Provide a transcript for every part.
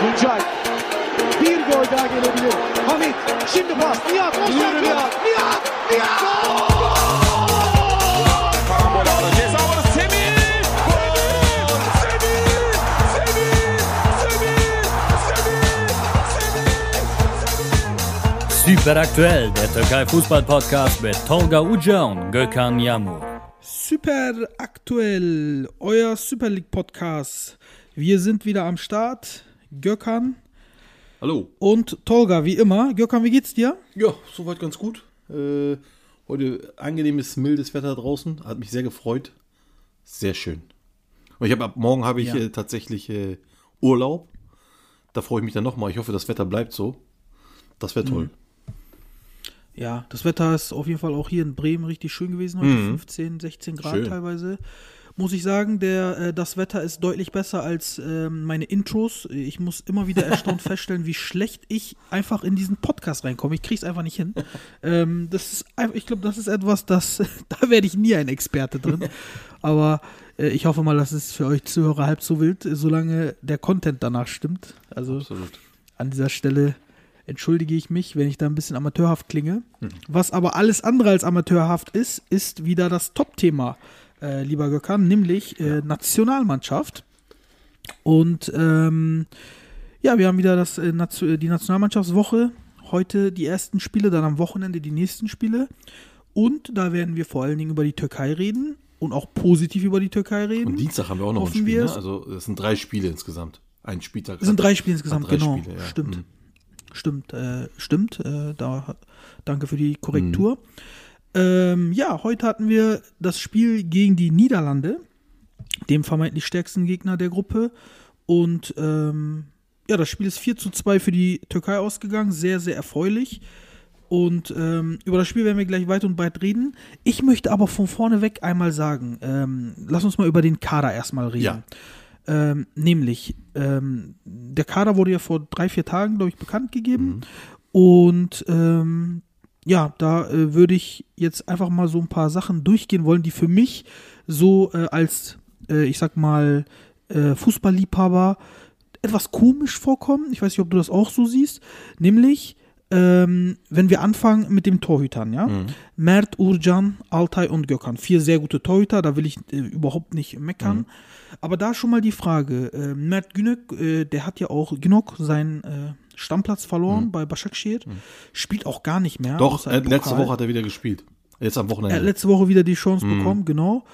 Tuncay. Bir gol daha gelebilir. Hamit. Şimdi pas. Nihat. Offside. Nihat. Nihat. Nihat. Karambol aldı. Ceza alanı Semih. Gol! Semih! Semih! Semih! Semih! Semih! Super aktuell, der Türkei Fußball Podcast mit Tolga Uca und Gökhan Yamur. Super aktuell, euer Super League Podcast. Wir sind wieder am Start. Gökhan Hallo. und Tolga, wie immer. Gökhan, wie geht's dir? Ja, soweit ganz gut. Äh, heute angenehmes, mildes Wetter draußen. Hat mich sehr gefreut. Sehr schön. Und ich habe ab morgen habe ich Ja. äh, tatsächlich äh, Urlaub. Da freue ich mich dann nochmal. Ich hoffe, das Wetter bleibt so. Das wäre toll. Ja, das Wetter ist auf jeden Fall auch hier in Bremen richtig schön gewesen heute. 15, 16 Grad Schön. teilweise. Muss ich sagen, der, äh, das Wetter ist deutlich besser als ähm, meine Intros. Ich muss immer wieder erstaunt feststellen, wie schlecht ich einfach in diesen Podcast reinkomme. Ich krieg's einfach nicht hin. ähm, das ist, ich glaube, das ist etwas, das, da werde ich nie ein Experte drin. Aber äh, ich hoffe mal, dass es für euch Zuhörer halb so wild, solange der Content danach stimmt. Also Absolut. an dieser Stelle entschuldige ich mich, wenn ich da ein bisschen amateurhaft klinge. Was aber alles andere als amateurhaft ist, ist wieder das Top-Thema, äh, lieber Gökhan, nämlich äh, Nationalmannschaft. Und ähm, ja, wir haben wieder das, äh, Nation- die Nationalmannschaftswoche. Heute die ersten Spiele, dann am Wochenende die nächsten Spiele. Und da werden wir vor allen Dingen über die Türkei reden und auch positiv über die Türkei reden. Und Dienstag haben wir auch noch ein Hoffen Spiel. wir Ne? es. Also das sind drei Spiele insgesamt. Ein Spieltag. Es sind drei Spiele insgesamt, drei genau. Spiele, ja. Stimmt. Mhm. Stimmt, äh, stimmt. Äh, da, danke für die Korrektur. Mhm. Ähm, ja, heute hatten wir das Spiel gegen die Niederlande, dem vermeintlich stärksten Gegner der Gruppe. Und ähm, ja, das Spiel ist 4 zu 2 für die Türkei ausgegangen. Sehr, sehr erfreulich. Und ähm, über das Spiel werden wir gleich weit und breit reden. Ich möchte aber von vorne weg einmal sagen, ähm, lass uns mal über den Kader erstmal reden. Ja. Ähm, nämlich, ähm, der Kader wurde ja vor drei, vier Tagen, glaube ich, bekannt gegeben. Und ähm, ja, da äh, würde ich jetzt einfach mal so ein paar Sachen durchgehen wollen, die für mich so äh, als, äh, ich sag mal, äh, Fußballliebhaber etwas komisch vorkommen. Ich weiß nicht, ob du das auch so siehst. Nämlich, ähm, wenn wir anfangen mit dem Torhütern, ja. Mert, Urcan, Altay und Gökhan. Vier sehr gute Torhüter, da will ich äh, überhaupt nicht meckern. Aber da schon mal die Frage, äh, Mert Günok, äh, der hat ja auch Günok seinen äh, Stammplatz verloren bei Başakşehir, spielt auch gar nicht mehr. Doch, äh, letzte. Woche hat er wieder gespielt. Jetzt am Er Wochenende. hat letzte Woche wieder die Chance bekommen, genau.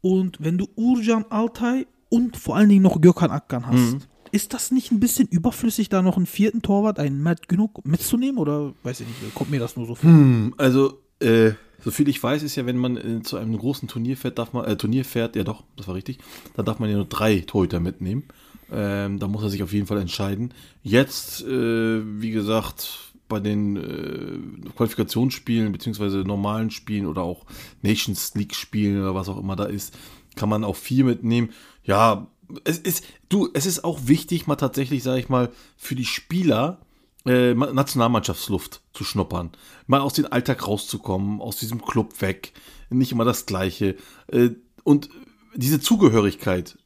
Und wenn du Urcan Altay und vor allen Dingen noch Gökhan Akkan hast, ist das nicht ein bisschen überflüssig, da noch einen vierten Torwart, einen Mert Günok, mitzunehmen? Oder weiß ich nicht, kommt mir das nur so vor? Hm, Also, äh, so viel ich weiß, ist ja, wenn man äh, zu einem großen Turnier fährt, darf man, äh, Turnier fährt, ja doch, das war richtig, da darf man ja nur drei Torhüter mitnehmen. Ähm, da muss er sich auf jeden Fall entscheiden. Jetzt, äh, wie gesagt, bei den äh, Qualifikationsspielen, beziehungsweise normalen Spielen oder auch Nations League Spielen oder was auch immer da ist, kann man auch vier mitnehmen. Ja, es ist, du, es ist auch wichtig, mal tatsächlich, sage ich mal, für die Spieler, äh, Ma- Nationalmannschaftsluft zu schnuppern, mal aus dem Alltag rauszukommen, aus diesem Club weg, nicht immer das Gleiche. Äh, und diese Zugehörigkeit,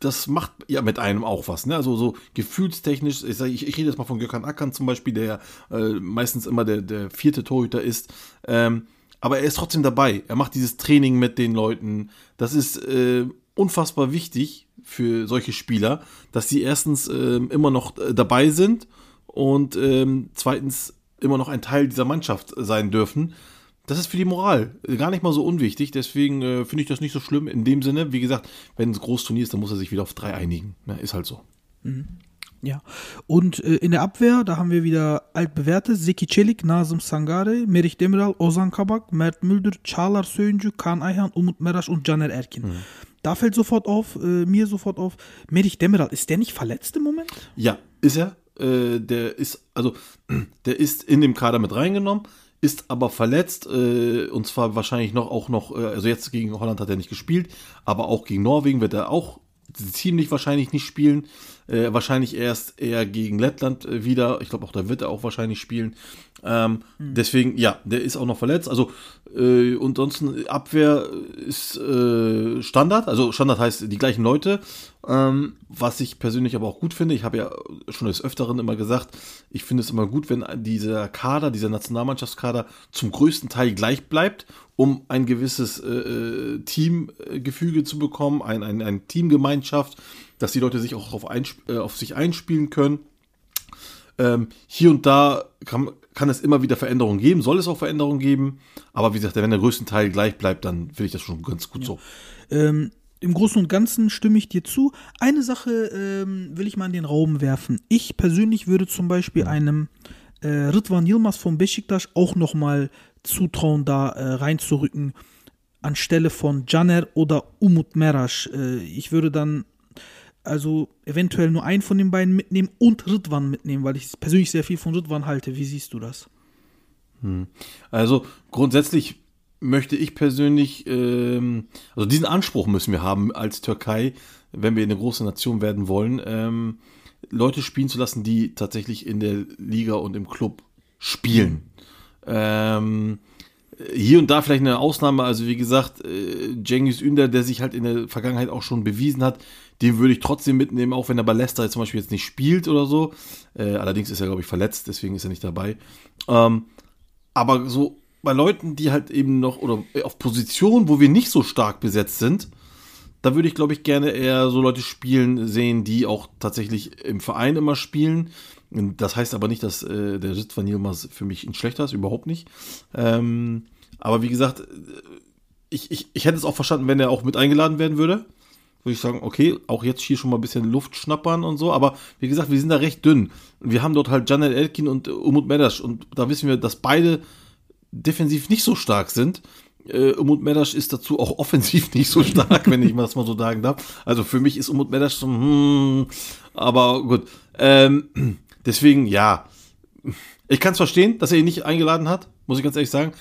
das macht ja mit einem auch was, ne? Also so gefühlstechnisch, ich, sag, ich, ich rede jetzt mal von Gökhan Ackern zum Beispiel, der äh, meistens immer der, der vierte Torhüter ist. Ähm, aber er ist trotzdem dabei. Er macht dieses Training mit den Leuten. Das ist äh, unfassbar wichtig für solche Spieler, dass sie erstens ähm, immer noch äh, dabei sind und ähm, zweitens immer noch ein Teil dieser Mannschaft sein dürfen. Das ist für die Moral gar nicht mal so unwichtig. Deswegen äh, finde ich das nicht so schlimm. In dem Sinne, wie gesagt, wenn es ein großes Turnier ist, dann muss er sich wieder auf drei einigen. Ne, ist halt so. Ja. Und äh, in der Abwehr, da haben wir wieder altbewährte Zeki Çelik, Nazım Sangare, Merih Demiral, Ozan Kabak, Mert Müldür, Çağlar Söyüncü, Kaan Ayhan, Umut Meraş und Caner Erkin. Da fällt sofort auf, äh, mir sofort auf, Merih Demiral, ist der nicht verletzt im Moment? Ja, ist er. Äh, der ist, also, der ist in dem Kader mit reingenommen, ist aber verletzt, äh, und zwar wahrscheinlich noch auch noch, äh, also jetzt gegen Holland hat er nicht gespielt, aber auch gegen Norwegen wird er auch ziemlich wahrscheinlich nicht spielen. Äh, wahrscheinlich erst eher gegen Lettland äh, wieder. Ich glaube auch, da wird er auch wahrscheinlich spielen. Ähm, Deswegen, ja, der ist auch noch verletzt. Also, äh, und ansonsten Abwehr ist äh, Standard. Also Standard heißt die gleichen Leute. Ähm, was ich persönlich aber auch gut finde, ich habe ja schon des Öfteren immer gesagt, ich finde es immer gut, wenn dieser Kader, dieser Nationalmannschaftskader zum größten Teil gleich bleibt, um ein gewisses äh, äh, Teamgefüge zu bekommen, ein, ein, ein Teamgemeinschaft, dass die Leute sich auch auf, äh, auf sich einspielen können. Ähm, hier und da kann, kann es immer wieder Veränderungen geben, soll es auch Veränderungen geben, aber wie gesagt, wenn der größte Teil gleich bleibt, dann finde ich das schon ganz gut so. Ähm, Im Großen und Ganzen stimme ich dir zu. Eine Sache ähm, will ich mal in den Raum werfen. Ich persönlich würde zum Beispiel einem äh, Ridwan Yilmaz von Besiktas auch nochmal zutrauen, da äh, reinzurücken anstelle von Caner oder Umut Merasch. Äh, ich würde dann also eventuell nur einen von den beiden mitnehmen und Ridwan mitnehmen, weil ich persönlich sehr viel von Ridwan halte. Wie siehst du das? Also grundsätzlich möchte ich persönlich, ähm, also diesen Anspruch müssen wir haben als Türkei, wenn wir eine große Nation werden wollen, ähm, Leute spielen zu lassen, die tatsächlich in der Liga und im Club spielen. Ähm, hier und da vielleicht eine Ausnahme, also wie gesagt, äh, Cengiz Ünder, der sich halt in der Vergangenheit auch schon bewiesen hat, den würde ich trotzdem mitnehmen, auch wenn er bei Leicester zum Beispiel jetzt nicht spielt oder so. Äh, allerdings ist er, glaube ich, verletzt, deswegen ist er nicht dabei. Ähm, aber so bei Leuten, die halt eben noch oder auf Positionen, wo wir nicht so stark besetzt sind, da würde ich, glaube ich, gerne eher so Leute spielen sehen, die auch tatsächlich im Verein immer spielen. Das heißt aber nicht, dass äh, der Rit van Yilmaz für mich ein schlechter ist, überhaupt nicht. Ähm, aber wie gesagt, äh, ich, ich, ich hätte es auch verstanden, wenn er auch mit eingeladen werden würde. Würde ich sagen, okay, auch jetzt hier schon mal ein bisschen Luft schnappern und so. Aber wie gesagt, wir sind da recht dünn. Wir haben dort halt Janet Elkin und Umut Medasch. Und da wissen wir, dass beide defensiv nicht so stark sind. Äh, Umut Medasch ist dazu auch offensiv nicht so stark, wenn ich das mal so sagen darf. Also für mich ist Umut Medasch so, hm, aber gut. Ähm, deswegen, ja. Ich kann es verstehen, dass er ihn nicht eingeladen hat, muss ich ganz ehrlich sagen.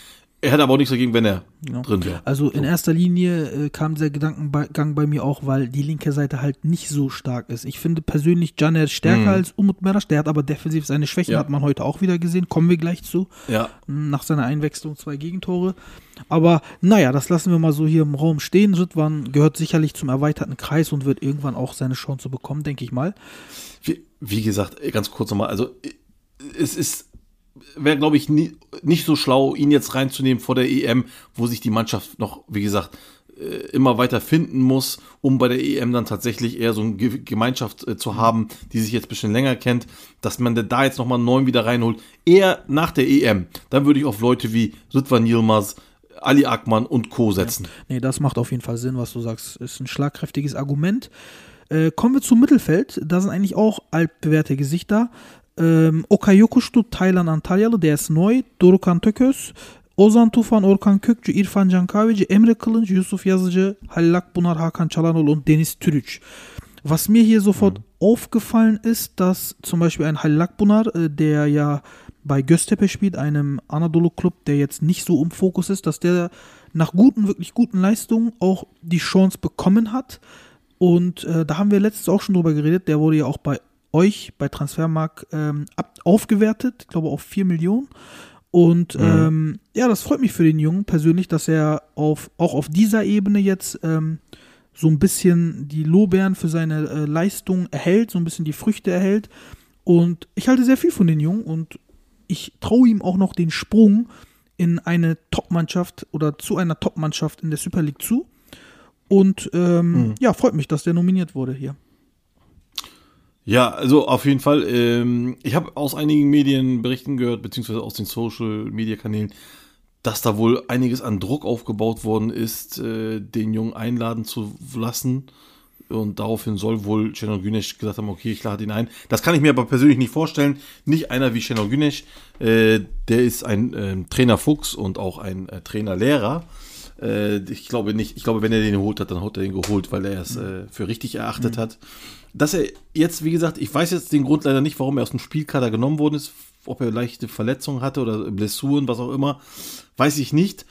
Er hätte aber auch nichts dagegen, wenn er Ja. drin wäre. Also in erster Linie äh, kam dieser Gedankengang bei mir auch, weil die linke Seite halt nicht so stark ist. Ich finde persönlich Caner stärker als Umut Merasch. Der hat aber defensiv seine Schwächen, Ja. hat man heute auch wieder gesehen. Kommen wir gleich zu. Ja. Nach seiner Einwechslung zwei Gegentore. Aber naja, das lassen wir mal so hier im Raum stehen. Ritwan gehört sicherlich zum erweiterten Kreis und wird irgendwann auch seine Chance bekommen, denke ich mal. Wie, wie gesagt, ganz kurz nochmal, also es ist, wäre glaube ich nie, nicht so schlau, ihn jetzt reinzunehmen vor der EM, wo sich die Mannschaft noch, wie gesagt, äh, immer weiter finden muss, um bei der EM dann tatsächlich eher so eine Ge Gemeinschaft äh, zu haben, die sich jetzt ein bisschen länger kennt, dass man da jetzt nochmal einen neuen wieder reinholt. Eher nach der EM, dann würde ich auf Leute wie Ritwan Yilmaz, Ali Akman und Co. setzen. Nee, das macht auf jeden Fall Sinn, was du sagst. Ist ein schlagkräftiges Argument. Äh, kommen wir zum Mittelfeld. Da sind eigentlich auch altbewährte Gesichter. Ähm, Okayokuşlu Taylan Antalyalı, der ist neu. Dorukan Tököz, Ozan Tufan, Orkan Kökçü, İrfan Can Kahveci, Emre Kılınç, Yusuf Yazıcı, Halil Akbunar, Hakan Çalhanoğlu und Deniz Türüç. Was mir hier sofort aufgefallen ist, dass zum Beispiel ein Halil Akbunar, äh, der ja bei Göztepe spielt, einem Anadolu-Club, der jetzt nicht so im Fokus ist, dass der nach guten, wirklich guten Leistungen auch die Chance bekommen hat. Und äh, da haben wir letztens auch schon drüber geredet. Der wurde ja auch bei euch, bei Transfermarkt, ähm, ab, aufgewertet, ich glaube auf 4 Millionen. Und ähm, ja, das freut mich für den Jungen persönlich, dass er auf, auch auf dieser Ebene jetzt ähm, so ein bisschen die Lorbeeren für seine äh, Leistung erhält, so ein bisschen die Früchte erhält. Und ich halte sehr viel von den Jungen und ich traue ihm auch noch den Sprung in eine Top-Mannschaft oder zu einer Top-Mannschaft in der Super League zu. Und ähm, ja, freut mich, dass der nominiert wurde hier. Ja, also auf jeden Fall. Ähm, ich habe aus einigen Medienberichten gehört, beziehungsweise aus den Social-Media-Kanälen, dass da wohl einiges an Druck aufgebaut worden ist, äh, den Jungen einladen zu lassen. Und daraufhin soll wohl Şenol Güneş gesagt haben, okay, ich lade ihn ein. Das kann ich mir aber persönlich nicht vorstellen. Nicht einer wie Şenol Güneş. Äh, der ist ein ähm, Trainer Fuchs und auch ein äh, Trainer-Lehrer. Äh, ich glaube nicht, ich glaube, wenn er den geholt hat, dann hat er den geholt, weil er es äh, für richtig erachtet hat. Dass er jetzt, wie gesagt, ich weiß jetzt den Grund leider nicht, warum er aus dem Spielkader genommen worden ist, ob er leichte Verletzungen hatte oder Blessuren, was auch immer, weiß ich nicht.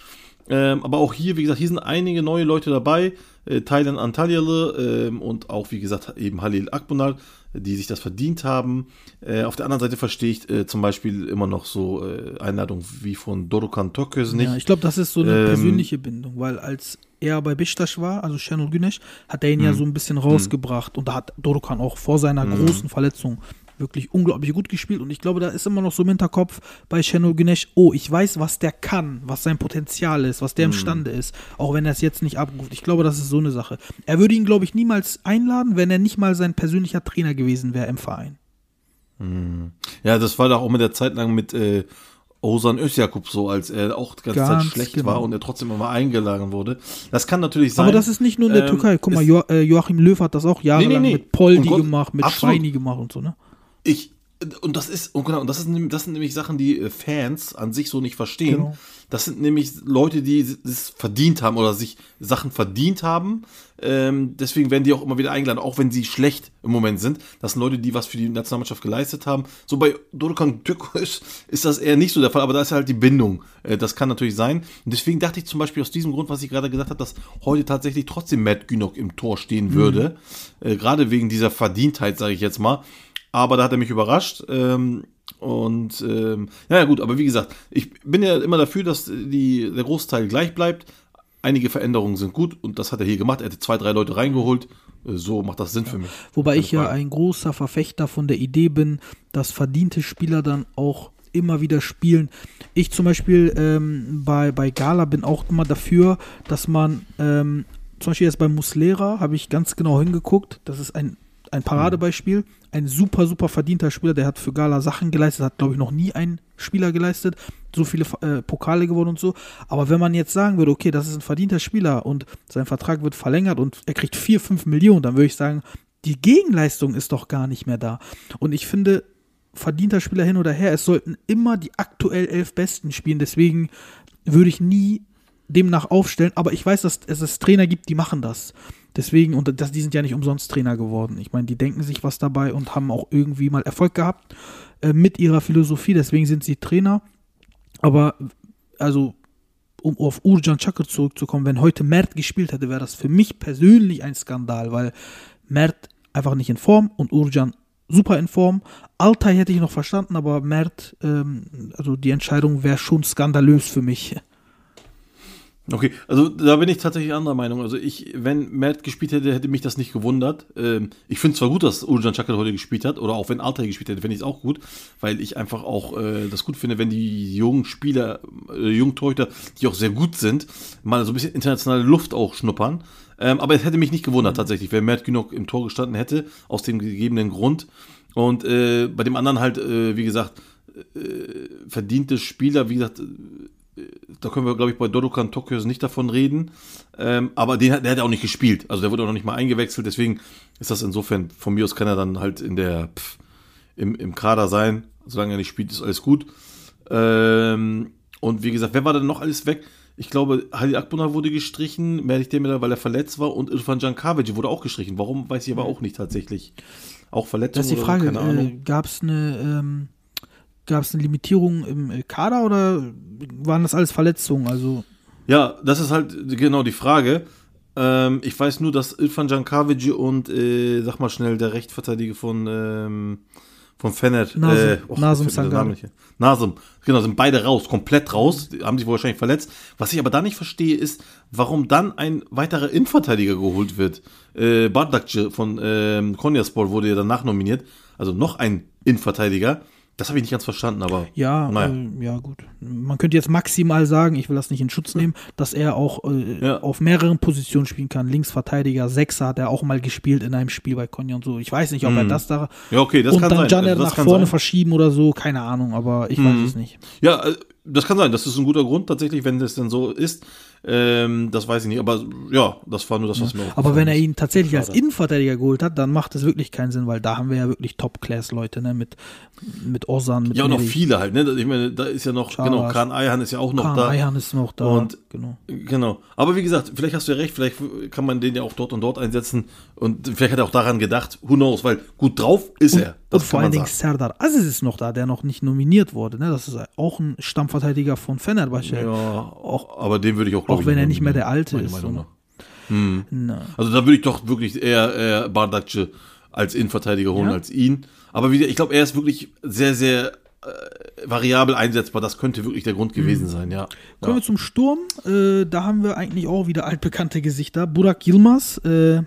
Ähm, aber auch hier, wie gesagt, hier sind einige neue Leute dabei. Äh, Thailand Antalyalı ähm, und auch, wie gesagt, eben Halil Akbunar, die sich das verdient haben. Äh, auf der anderen Seite verstehe ich äh, zum Beispiel immer noch so äh, Einladungen wie von Dorukan Toköz nicht. Ja, ich glaube, das ist so eine Ähm, persönliche Bindung, weil als er bei Beşiktaş war, also Şenol Güneş, hat er ihn Mhm. ja so ein bisschen rausgebracht und da hat Dorukan auch vor seiner großen Verletzung wirklich unglaublich gut gespielt und ich glaube, da ist immer noch so im Hinterkopf bei Şenol Güneş, oh, ich weiß, was der kann, was sein Potenzial ist, was der Mhm. imstande ist, auch wenn er es jetzt nicht abruft. Ich glaube, das ist so eine Sache. Er würde ihn, glaube ich, niemals einladen, wenn er nicht mal sein persönlicher Trainer gewesen wäre im Verein. Ja, das war doch auch mit der Zeit lang mit äh, Ozan Özyakup so, als er auch die ganze Ganz Zeit schlecht genau. war und er trotzdem immer eingeladen wurde. Das kann natürlich sein. Aber das ist nicht nur in der Ähm, Türkei. Guck mal, jo äh, Joachim Löw hat das auch jahrelang nee. mit Poldi Um Gott- gemacht, mit absolut. Schweini gemacht und so, ne? Ich, und das ist, und genau, und das, ist, das sind nämlich Sachen, die äh, Fans an sich so nicht verstehen. Genau. Das sind nämlich Leute, die es verdient haben oder sich Sachen verdient haben. Ähm, deswegen werden die auch immer wieder eingeladen, auch wenn sie schlecht im Moment sind. Das sind Leute, die was für die Nationalmannschaft geleistet haben. So bei Dorukan Türkisch ist das eher nicht so der Fall, aber da ist halt die Bindung. Äh, das kann natürlich sein. Und deswegen dachte ich zum Beispiel aus diesem Grund, was ich gerade gesagt habe, dass heute tatsächlich trotzdem Matt Günok im Tor stehen würde. Äh, gerade wegen dieser Verdientheit, sage ich jetzt mal. Aber da hat er mich überrascht. Ähm, und ähm, naja gut, aber wie gesagt, ich bin ja immer dafür, dass die, der Großteil gleich bleibt. Einige Veränderungen sind gut und das hat er hier gemacht. Er hätte zwei, drei Leute reingeholt. Äh, So macht das Sinn für mich. Wobei ich ja ein großer Verfechter von der Idee bin, dass verdiente Spieler dann auch immer wieder spielen. Ich zum Beispiel ähm, bei, bei Gala bin auch immer dafür, dass man, ähm, zum Beispiel jetzt bei Muslera habe ich ganz genau hingeguckt, das ist ein, ein Paradebeispiel, ein super, super verdienter Spieler, der hat für Gala Sachen geleistet, hat glaube ich noch nie ein Spieler geleistet, so viele äh, Pokale gewonnen und so. Aber wenn man jetzt sagen würde, okay, das ist ein verdienter Spieler und sein Vertrag wird verlängert und er kriegt 4, 5 Millionen, dann würde ich sagen, die Gegenleistung ist doch gar nicht mehr da. Und ich finde, verdienter Spieler hin oder her, es sollten immer die aktuell elf Besten spielen. Deswegen würde ich nie demnach aufstellen. Aber ich weiß, dass es Trainer gibt, die machen das. Deswegen, und das, die sind ja nicht umsonst Trainer geworden. Ich meine, die denken sich was dabei und haben auch irgendwie mal Erfolg gehabt äh, mit ihrer Philosophie. Deswegen sind sie Trainer. Aber, also, um auf Urjan Çakır zurückzukommen, wenn heute Mert gespielt hätte, wäre das für mich persönlich ein Skandal, weil Mert einfach nicht in Form und Urjan super in Form. Altay hätte ich noch verstanden, aber Mert, ähm, also die Entscheidung wäre schon skandalös für mich. Okay, also da bin ich tatsächlich anderer Meinung. Also ich, wenn Mert gespielt hätte, hätte mich das nicht gewundert. Ähm, ich finde zwar gut, dass Uljan Çakır heute gespielt hat, oder auch wenn Altay gespielt hätte, finde ich es auch gut, weil ich einfach auch äh, das gut finde, wenn die jungen Spieler, äh, jungen Torhüter, die auch sehr gut sind, mal so ein bisschen internationale Luft auch schnuppern. Ähm, aber es hätte mich nicht gewundert tatsächlich, wenn Mert genug im Tor gestanden hätte, aus dem gegebenen Grund. Und äh, bei dem anderen halt, äh, wie gesagt, äh, verdiente Spieler, wie gesagt, da können wir, glaube ich, bei Dodokan Tokyos nicht davon reden. Ähm, aber den, hat- der hat auch nicht gespielt. Also der wurde auch noch nicht mal eingewechselt. Deswegen ist das insofern, von mir aus kann er dann halt in der, pff, im, im Kader sein. Solange er nicht spielt, ist alles gut. Ähm, und wie gesagt, wer war denn noch alles weg? Ich glaube, Halil Akbunar wurde gestrichen, Merlich Demir, weil er verletzt war. Und Irfan Jankavic wurde auch gestrichen. Warum, weiß ich aber auch nicht tatsächlich. Auch Verletzung Das ist die Frage, äh, gab es eine, ähm, gab's eine Limitierung im äh, Kader oder waren das alles Verletzungen? Also, Ja, das ist halt genau die Frage. Ähm, ich weiß nur, dass Ilfan Jankavic und, äh, sag mal schnell, der Rechtsverteidiger von, ähm, von Fener. Nasum. äh, och, Nasum ein. Nasum, genau, sind beide raus, komplett raus, die haben sich wahrscheinlich verletzt. Was ich aber da nicht verstehe, ist, warum dann ein weiterer Innenverteidiger geholt wird. Äh, Bardakce von ähm, Konyaspor wurde ja danach nominiert, also noch ein Innenverteidiger. Das habe ich nicht ganz verstanden, aber ja, naja. äh, ja, gut. Man könnte jetzt maximal sagen, ich will das nicht in Schutz nehmen, dass er auch äh, Ja. auf mehreren Positionen spielen kann. Linksverteidiger, Sechser hat er auch mal gespielt in einem Spiel bei Konya und so. Ich weiß nicht, ob er das da ja, okay, Mhm. das und kann dann sein. Janer Also nach vorne sein. verschieben oder so, keine Ahnung, aber ich weiß es nicht. Ja, äh, das kann sein. Das ist ein guter Grund tatsächlich, wenn das denn so ist. Ähm, das weiß ich nicht, aber ja, das war nur das, was mir Aber wenn er aufgefallen ihn tatsächlich als Schade. Innenverteidiger geholt hat, dann macht es wirklich keinen Sinn, weil da haben wir ja wirklich Top-Class-Leute, ne? Mit, mit Ozan, mit ist. Ja, und noch Meri. viele halt, ne? Ich meine, da ist ja noch, Chavas. genau, Kahn Eihan ist ja auch noch Kahn da. Ayhan ist noch da. Und- genau. Genau. Aber wie gesagt, vielleicht hast du ja recht, vielleicht kann man den ja auch dort und dort einsetzen. Und vielleicht hat er auch daran gedacht, who knows, weil gut drauf ist er. und Das vor kann allen Dingen. Serdar Aziz ist noch da, der noch nicht nominiert wurde. Ne? Das ist auch ein Stammverteidiger von Fenerbahce. Ja, auch, aber den würde ich auch, auch wenn er nehmen, nicht mehr der Alte ist. Hm. Also da würde ich doch wirklich eher, eher Bardakce als Innenverteidiger holen Ja. als ihn. Aber wie, ich glaube, er ist wirklich sehr, sehr äh, variabel einsetzbar. Das könnte wirklich der Grund gewesen sein, ja. Kommen ja. wir zum Sturm. Äh, da haben wir eigentlich auch wieder altbekannte Gesichter. Burak Yilmaz, äh,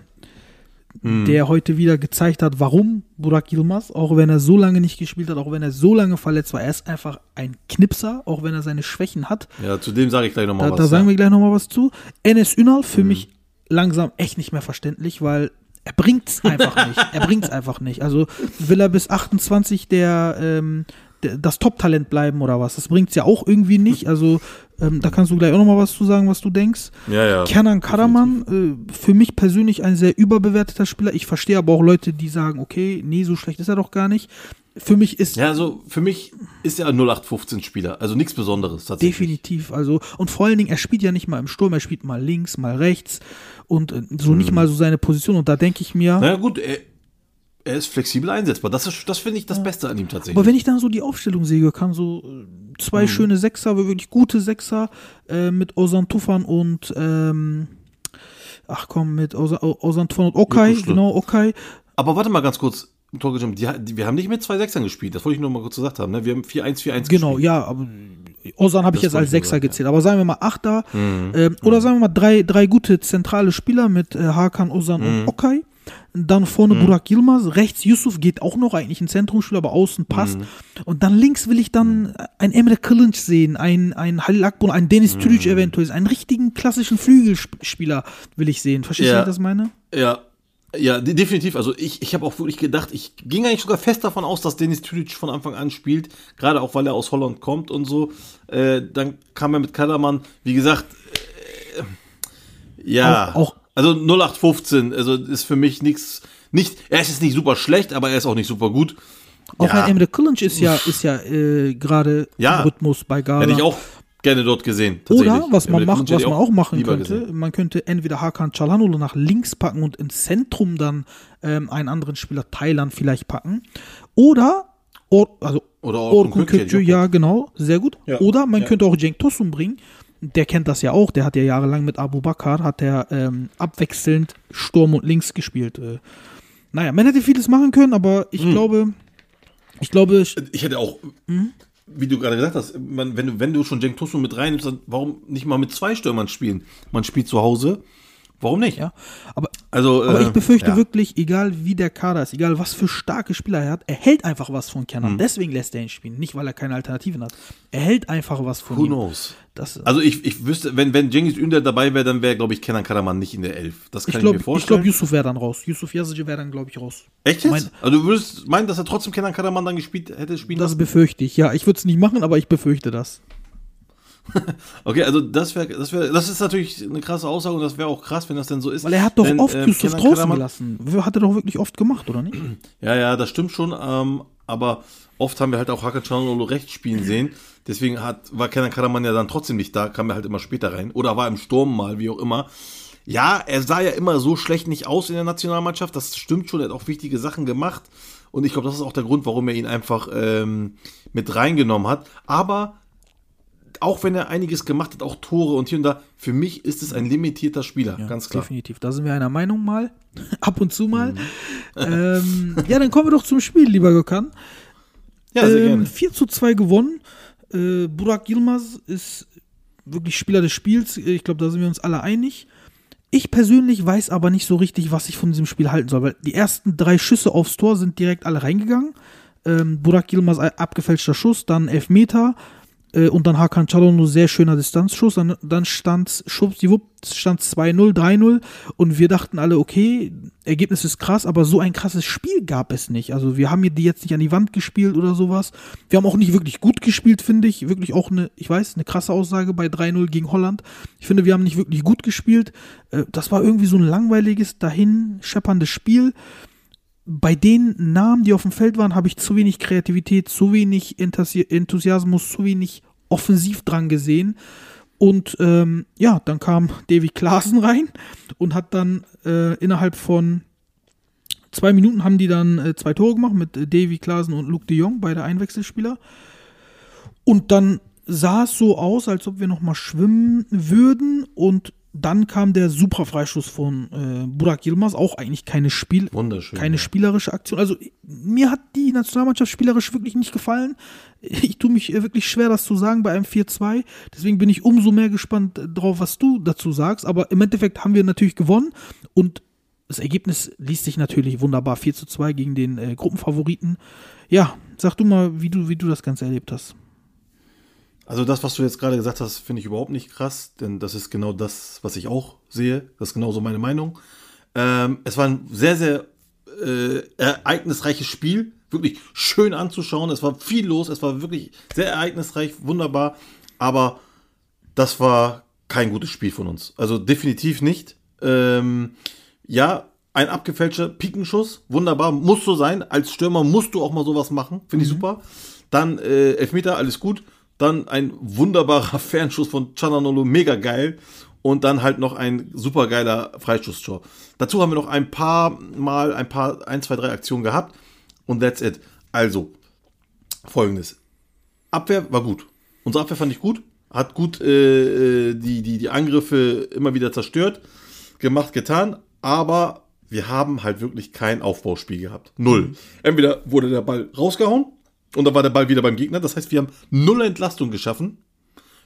Hm. der heute wieder gezeigt hat, warum Burak Yilmaz, auch wenn er so lange nicht gespielt hat, auch wenn er so lange verletzt war, er ist einfach ein Knipser, auch wenn er seine Schwächen hat. Ja, zu dem sage ich gleich nochmal was. da sagen ja. wir gleich nochmal was zu. Enes Ünal für Mhm. mich langsam echt nicht mehr verständlich, weil er bringt's einfach nicht. Er bringt's einfach nicht. Also will er bis 28 der, ähm, das Top-Talent bleiben oder was? Das bringt's ja auch irgendwie nicht. Also ähm, da kannst du gleich auch nochmal was zu sagen, was du denkst. ja, ja. Kenan Karaman, äh, für mich persönlich ein sehr überbewerteter Spieler. Ich verstehe aber auch Leute, die sagen, okay, nee, so schlecht ist er doch gar nicht. Für mich ist Ja, also für mich ist er ein 0815-Spieler. Also nichts Besonderes tatsächlich. Definitiv. Also, und vor allen Dingen, er spielt ja nicht mal im Sturm, er spielt mal links, mal rechts und äh, so nicht mal so seine Position. Und da denke ich mir, Naja, gut, er, er ist flexibel einsetzbar. Das, ist- das finde ich das Beste an ihm tatsächlich. aber wenn ich dann so die Aufstellung sehe, kann so äh, zwei Mhm. schöne Sechser, wirklich gute Sechser äh, mit Ozan Tufan und ähm, ach komm, mit Ozan, Ozan Tufan und so schlimm. genau, Okay. Aber warte mal ganz kurz, die, die, wir haben nicht mit zwei Sechsern gespielt. Das wollte ich nur mal kurz gesagt haben. Ne? Wir haben 4-1-4-1 Genau, gespielt. ja, aber Ozan habe ich jetzt als Sechser ja. gezählt. Aber sagen wir mal Achter. Mhm. Ähm, oder sagen wir mal drei, drei gute zentrale Spieler mit äh, Hakan, Ozan Mhm. und Okay. Dann vorne Burak Yilmaz, rechts Yusuf geht auch noch eigentlich ein Zentrumspieler, aber außen passt. Mhm. Und dann links will ich dann ein Emre Kılınç sehen, ein, ein Halil Akbun, ein Dennis Mhm. Türic eventuell, einen richtigen klassischen Flügelspieler will ich sehen. Verstehst du, Ja. wie ich das meine? Ja, ja, de- definitiv. Also ich, ich habe auch wirklich gedacht, ich ging eigentlich sogar fest davon aus, dass Dennis Türic von Anfang an spielt, gerade auch weil er aus Holland kommt und so. Äh, dann kam er mit Kellermann, wie gesagt, äh, ja, Auch- auch- also 0815, also ist für mich nichts, nicht, er ist jetzt nicht super schlecht, aber er ist auch nicht super gut. Auch ja, ein Emre Kılınç ist ja, ist ja äh, gerade Ja. im Rhythmus bei Gala. hätte ich auch gerne dort gesehen. Oder was man Emre macht, was man auch machen könnte, gesehen. man könnte entweder Hakan Çalhanoğlu nach links packen und ins Zentrum dann ähm, einen anderen Spieler Thailand vielleicht packen. Oder Or, also Oder Orkun Orkun Kökçü, Kökçü, ja. ja genau, sehr gut. Ja. Oder man Ja. könnte auch Cenk Tosun bringen. Der kennt das ja auch. Der hat ja jahrelang mit Abu Bakr hat er ähm, abwechselnd Sturm und Links gespielt. Äh, naja, man hätte vieles machen können, aber ich Hm. glaube, ich glaube, Ich hätte auch, Mhm. wie du gerade gesagt hast, man, wenn, du, wenn du schon Cenk Tosun mit reinnimmst, dann warum nicht mal mit zwei Stürmern spielen? Man spielt zu Hause, warum nicht? ja, aber Also, Aber äh, ich befürchte ja. wirklich, egal wie der Kader ist, egal was für starke Spieler er hat, er hält einfach was von Kenan. Hm. Deswegen lässt er ihn spielen, nicht weil er keine Alternativen hat. Er hält einfach was von Who ihm. knows? Das, Also ich, ich wüsste, wenn, wenn Cengiz Ünder dabei wäre, dann wäre, glaube ich, Kenan Karaman nicht in der Elf. Das kann ich ich, glaube, mir ich vorstellen. glaub, Yusuf wäre dann raus. Yusuf Yazici wäre dann, glaube ich, raus. Echt jetzt? mein- also du würdest meinen, dass er trotzdem Kenan Karaman dann gespielt hätte spielen Das lassen? befürchte ich. Ja, ich würde es nicht machen, aber ich befürchte das. Okay, also das wäre, das wäre, das ist natürlich eine krasse Aussage und das wäre auch krass, wenn das denn so ist. Weil er hat doch Denn, oft ähm, Yusuf Kenan draußen Karaman- gelassen. Hat er doch wirklich oft gemacht, oder nicht? Ja, ja, das stimmt schon, ähm, aber oft haben wir halt auch Hakan Çalhanoğlu rechts spielen sehen. Deswegen hat, war Kenan Karaman ja dann trotzdem nicht da, kam er halt immer später rein. Oder war im Sturm mal, wie auch immer. Ja, er sah ja immer so schlecht nicht aus in der Nationalmannschaft. Das stimmt schon, er hat auch wichtige Sachen gemacht. Und ich glaube, das ist auch der Grund, warum er ihn einfach ähm, mit reingenommen hat. Aber auch wenn er einiges gemacht hat, auch Tore und hier und da, für mich ist es ein limitierter Spieler, ganz klar. Definitiv. Da sind wir einer Meinung mal. Ab und zu mal. Mhm. ähm, ja, dann kommen wir doch zum Spiel, lieber Gökhan. Ja, sehr ähm, gerne. 4 zu 2 gewonnen. Äh, Burak Yilmaz ist wirklich Spieler des Spiels. Ich glaube, da sind wir uns alle einig. Ich persönlich weiß aber nicht so richtig, was ich von diesem Spiel halten soll, weil die ersten drei Schüsse aufs Tor sind direkt alle reingegangen. Ähm, Burak Yilmaz ein abgefälschter Schuss, dann Elfmeter. Äh, und dann Hakan Çalhanoğlu, sehr schöner Distanzschuss. Dann, dann stand schwuppdiwupp, stand 2-0, 3-0 und wir dachten alle, okay, Ergebnis ist krass, aber so ein krasses Spiel gab es nicht. Also wir haben hier die jetzt nicht an die Wand gespielt oder sowas. Wir haben auch nicht wirklich gut gespielt, finde ich. Wirklich auch eine, ich weiß, eine krasse Aussage bei 3-0 gegen Holland. Ich finde, wir haben nicht wirklich gut gespielt. Äh, das war irgendwie so ein langweiliges, dahin schepperndes Spiel bei den Namen, die auf dem Feld waren, habe ich zu wenig Kreativität, zu wenig Enthusi- Enthusiasmus, zu wenig offensiv dran gesehen. Und ähm, ja, dann kam Davy Klaassen rein und hat dann äh, innerhalb von zwei Minuten haben die dann äh, zwei Tore gemacht mit äh, Davy Klaassen und Luke de Jong, beide Einwechselspieler. Und dann sah es so aus, als ob wir noch mal schwimmen würden und dann kam der super Freistoß von äh, Burak Yilmaz, auch eigentlich keine Spiel, keine spielerische Aktion. Also mir hat die Nationalmannschaft spielerisch wirklich nicht gefallen. Ich tue mich äh, wirklich schwer, das zu sagen bei einem 4-2. Deswegen bin ich umso mehr gespannt äh, drauf, was du dazu sagst. Aber im Endeffekt haben wir natürlich gewonnen und das Ergebnis liest sich natürlich wunderbar 4 zu 2 gegen den äh, Gruppenfavoriten. Ja, sag du mal, wie du, wie du das Ganze erlebt hast. Also das, was du jetzt gerade gesagt hast, finde ich überhaupt nicht krass, denn das ist genau das, was ich auch sehe. Das ist genauso meine Meinung. Ähm, es war ein sehr, sehr äh, ereignisreiches Spiel. Wirklich schön anzuschauen. Es war viel los. Es war wirklich sehr ereignisreich, wunderbar. Aber das war kein gutes Spiel von uns. Also definitiv nicht. Ähm, ja, ein abgefälschter Pikenschuss, wunderbar, muss so sein. Als Stürmer musst du auch mal sowas machen, finde ich super. Dann äh, Elfmeter, alles gut. Dann ein wunderbarer Fernschuss von Chananolo, mega geil. Und dann halt noch ein super geiler Freistoßtor. Dazu haben wir noch ein paar Mal, ein paar, ein, zwei, drei Aktionen gehabt. Und that's it. Also, folgendes. Abwehr war gut. Unsere Abwehr fand ich gut. Hat gut äh, äh, die, die, die Angriffe immer wieder zerstört. Gemacht, getan. Aber wir haben halt wirklich kein Aufbauspiel gehabt. Null. Entweder wurde der Ball rausgehauen und dann war der Ball wieder beim Gegner. Das heißt, wir haben null Entlastung geschaffen.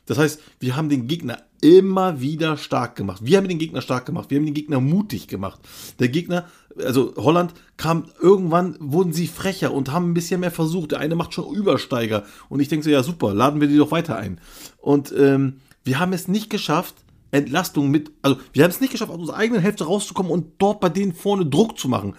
Das heißt, wir haben den Gegner immer wieder stark gemacht. Wir haben den Gegner stark gemacht. Wir haben den Gegner mutig gemacht. Der Gegner, also Holland, kam irgendwann, wurden sie frecher und haben ein bisschen mehr versucht. Der eine macht schon Übersteiger. Und ich denke so, ja super, laden wir die doch weiter ein. Und ähm, wir haben es nicht geschafft, Entlastung mit, also wir haben es nicht geschafft, aus unserer eigenen Hälfte rauszukommen und dort bei denen vorne Druck zu machen.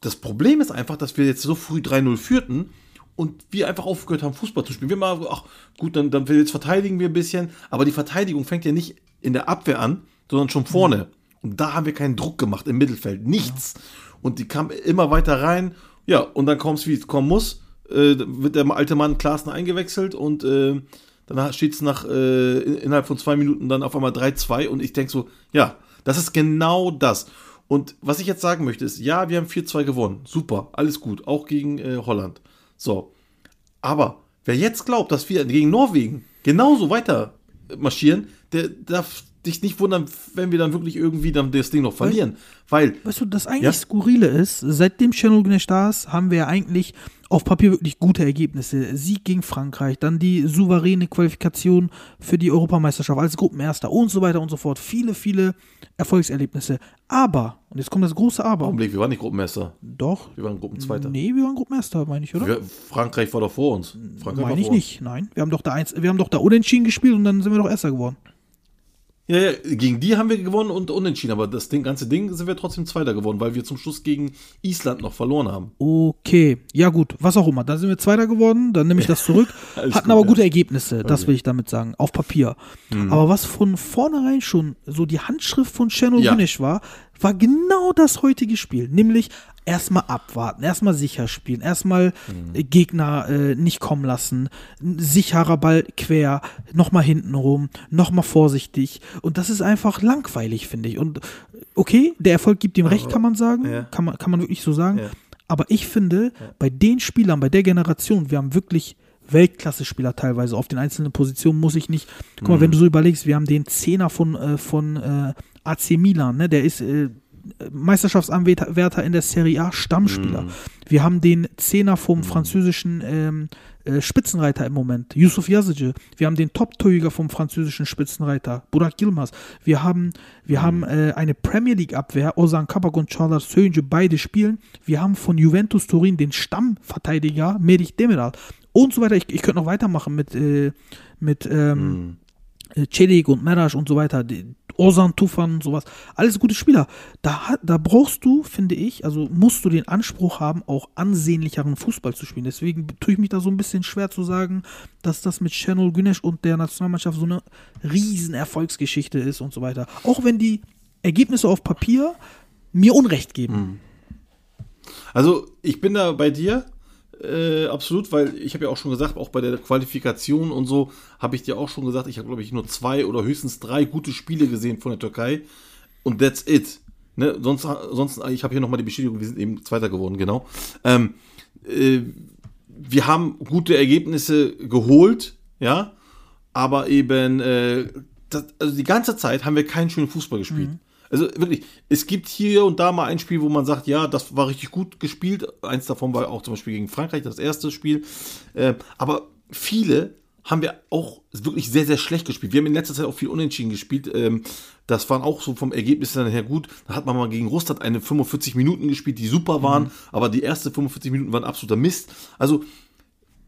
Das Problem ist einfach, dass wir jetzt so früh 3-0 führten und wir einfach aufgehört haben, Fußball zu spielen. Wir mal, ach gut, dann, dann jetzt verteidigen wir ein bisschen, aber die Verteidigung fängt ja nicht in der Abwehr an, sondern schon vorne. Und da haben wir keinen Druck gemacht im Mittelfeld, nichts. Und die kam immer weiter rein, ja, und dann kommt es, wie es kommen muss, äh, wird der alte Mann Klaassen eingewechselt und äh, dann steht es nach äh, innerhalb von zwei Minuten dann auf einmal 3-2 und ich denke so, ja, das ist genau das. Und was ich jetzt sagen möchte ist, ja, wir haben 4-2 gewonnen. Super, alles gut, auch gegen äh, Holland. So. Aber wer jetzt glaubt, dass wir gegen Norwegen genauso weiter marschieren, der darf dich nicht wundern, wenn wir dann wirklich irgendwie dann das Ding noch verlieren. Weil, Weißt du, das eigentlich Ja? Skurrile ist, seitdem da ist, haben wir ja eigentlich auf Papier wirklich gute Ergebnisse. Sieg gegen Frankreich, dann die souveräne Qualifikation für die Europameisterschaft als Gruppenerster und so weiter und so fort. Viele, viele Erfolgserlebnisse. Aber, und jetzt kommt das große Aber. Augenblick, wir waren nicht Gruppenmeister. Doch. Wir waren Gruppenzweiter. Nee, wir waren Gruppenerster, meine ich, oder? Wir, Frankreich war doch vor uns. Frankreich war Meine ich vor uns. nicht, nein. Wir haben doch da eins, wir haben doch da unentschieden gespielt und dann sind wir doch Erster geworden. Ja, ja, gegen die haben wir gewonnen und unentschieden, aber das Ding, ganze Ding sind wir trotzdem Zweiter geworden, weil wir zum Schluss gegen Island noch verloren haben. Okay, ja gut, was auch immer. Da sind wir Zweiter geworden, dann nehme ich das zurück. Hatten gut, aber ja. gute Ergebnisse, das Okay. will ich damit sagen, auf Papier. Aber was von vornherein schon so die Handschrift von Cherno Ja. War, war genau das heutige Spiel. Nämlich erstmal abwarten, erstmal sicher spielen, erstmal äh, Gegner äh, nicht kommen lassen, sicherer Ball quer, nochmal hinten rum, nochmal vorsichtig. Und das ist einfach langweilig, finde ich. Und äh, okay, der Erfolg gibt ihm recht, kann man sagen. Ja. Kann, man, kann man wirklich so sagen. Ja. Aber ich finde, bei den Spielern, bei der Generation, wir haben wirklich Weltklasse-Spieler teilweise auf den einzelnen Positionen, muss ich nicht. Guck mal, wenn du so überlegst, wir haben den Zehner von, äh, von äh, AC Milan, ne? der ist äh, Meisterschaftsanwärter in der Serie A, Stammspieler. Wir haben den Zehner vom französischen ähm, äh, Spitzenreiter im Moment, Yusuf Yazıcı. Wir haben den Top-Torjäger vom französischen Spitzenreiter, Burak Yilmaz. Wir haben, wir haben äh, eine Premier League-Abwehr, Ozan Kabak und Çağlar Söyüncü, beide spielen. Wir haben von Juventus Turin den Stammverteidiger, Merih Demiral. und so weiter. Ich, ich könnte noch weitermachen mit, äh, mit ähm, äh, Celik und Merasch und so weiter. Die, Ozan Tufan sowas. Alles gute Spieler. Da, da brauchst du, finde ich, also musst du den Anspruch haben, auch ansehnlicheren Fußball zu spielen. Deswegen tue ich mich da so ein bisschen schwer zu sagen, dass das mit Şenol Güneş und der Nationalmannschaft so eine riesen Erfolgsgeschichte ist und so weiter. Auch wenn die Ergebnisse auf Papier mir Unrecht geben. Also ich bin da bei dir äh, absolut, weil ich habe ja auch schon gesagt, auch bei der Qualifikation und so habe ich dir auch schon gesagt, ich habe glaube ich nur zwei oder höchstens drei gute Spiele gesehen von der Türkei und that's it. Ne? Sonst, sonst, ich habe hier nochmal die Bestätigung, wir sind eben Zweiter geworden, genau. Ähm, äh, wir haben gute Ergebnisse geholt, ja, aber eben, äh, das, also die ganze Zeit haben wir keinen schönen Fußball gespielt. Also wirklich, es gibt hier und da mal ein Spiel, wo man sagt, ja, das war richtig gut gespielt. Eins davon war auch zum Beispiel gegen Frankreich, das erste Spiel. Äh, aber viele haben wir auch wirklich sehr, sehr schlecht gespielt. Wir haben in letzter Zeit auch viel Unentschieden gespielt. Ähm, das waren auch so vom Ergebnis dann her gut. Da hat man mal gegen Russland eine 45 Minuten gespielt, die super waren, aber die ersten 45 Minuten waren absoluter Mist. Also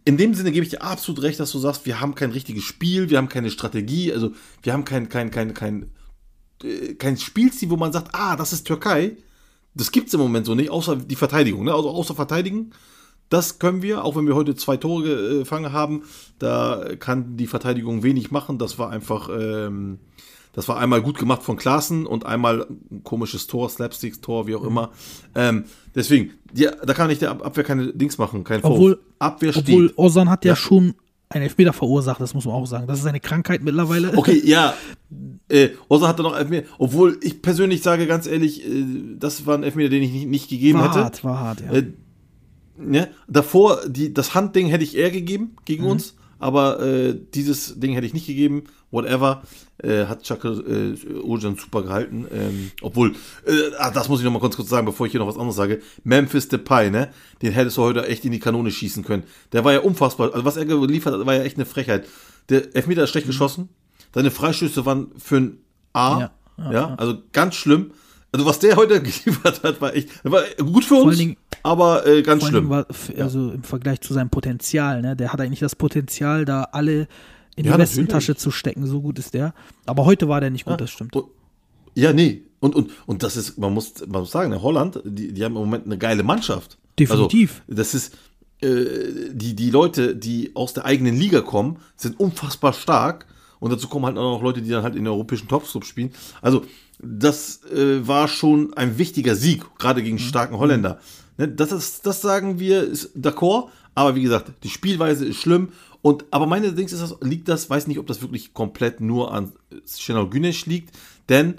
in dem Sinne gebe ich dir absolut recht, dass du sagst, wir haben kein richtiges Spiel, wir haben keine Strategie, also wir haben kein, kein, kein, kein, kein Spielstil, wo man sagt, ah, das ist Türkei. Das gibt es im Moment so nicht, außer die Verteidigung. Ne? Also außer Verteidigen, das können wir, auch wenn wir heute zwei Tore gefangen haben, da kann die Verteidigung wenig machen. Das war einfach, ähm, das war einmal gut gemacht von Klaassen und einmal ein komisches Tor, Slapsticks-Tor, wie auch immer. Ähm, deswegen, die, da kann ich der Ab- Abwehr keine Dings machen, kein Vorwurf. Obwohl- Abwehr steht. Obwohl Ozan hat ja, Ja. schon einen Elfmeter verursacht, das muss man auch sagen. Das ist eine Krankheit mittlerweile. Okay, ja. Äh, Osa hatte noch Elfmeter. Obwohl ich persönlich sage, ganz ehrlich, äh, das war ein Elfmeter, den ich nicht, nicht gegeben war hätte. hart, war hart, ja. Äh, ne? Davor, die, das Handding hätte ich eher gegeben gegen Mhm. uns, aber äh, dieses Ding hätte ich nicht gegeben. Whatever. Äh, hat Chaka äh, Ojan super gehalten. Ähm, obwohl, äh, das muss ich noch mal kurz, kurz sagen, bevor ich hier noch was anderes sage. Memphis Depay, ne? Den hättest du heute echt in die Kanone schießen können. Der war ja unfassbar. Also was er geliefert hat, war ja echt eine Frechheit. Der Elfmeter ist schlecht geschossen. Seine Freistöße waren für ein A. Ja, Ja, ja, also ganz schlimm. Also was der heute geliefert hat, war echt war gut für uns, Dingen- aber äh, ganz schlimm. war, also im Vergleich zu seinem Potenzial, ne? Der hat eigentlich das Potenzial, da alle in Ja, die. Westentasche zu stecken, so gut ist der. Aber heute war der nicht gut, das stimmt. Ja, nee. Und, und, und das ist, man muss, man muss sagen, in Holland, die, die haben im Moment eine geile Mannschaft. Definitiv. Also, das ist, äh, die, die Leute, die aus der eigenen Liga kommen, sind unfassbar stark. Und dazu kommen halt auch noch Leute, die dann halt in den europäischen Topclubs spielen. Also, das äh, war schon ein wichtiger Sieg, gerade Mhm. gegen starken Holländer. Ne, das, ist, das sagen wir, ist d'accord. Aber wie gesagt, die Spielweise ist schlimm. Und, aber meine Dings ist das, liegt das, weiß nicht, ob das wirklich komplett nur an Şenol Güneş liegt, denn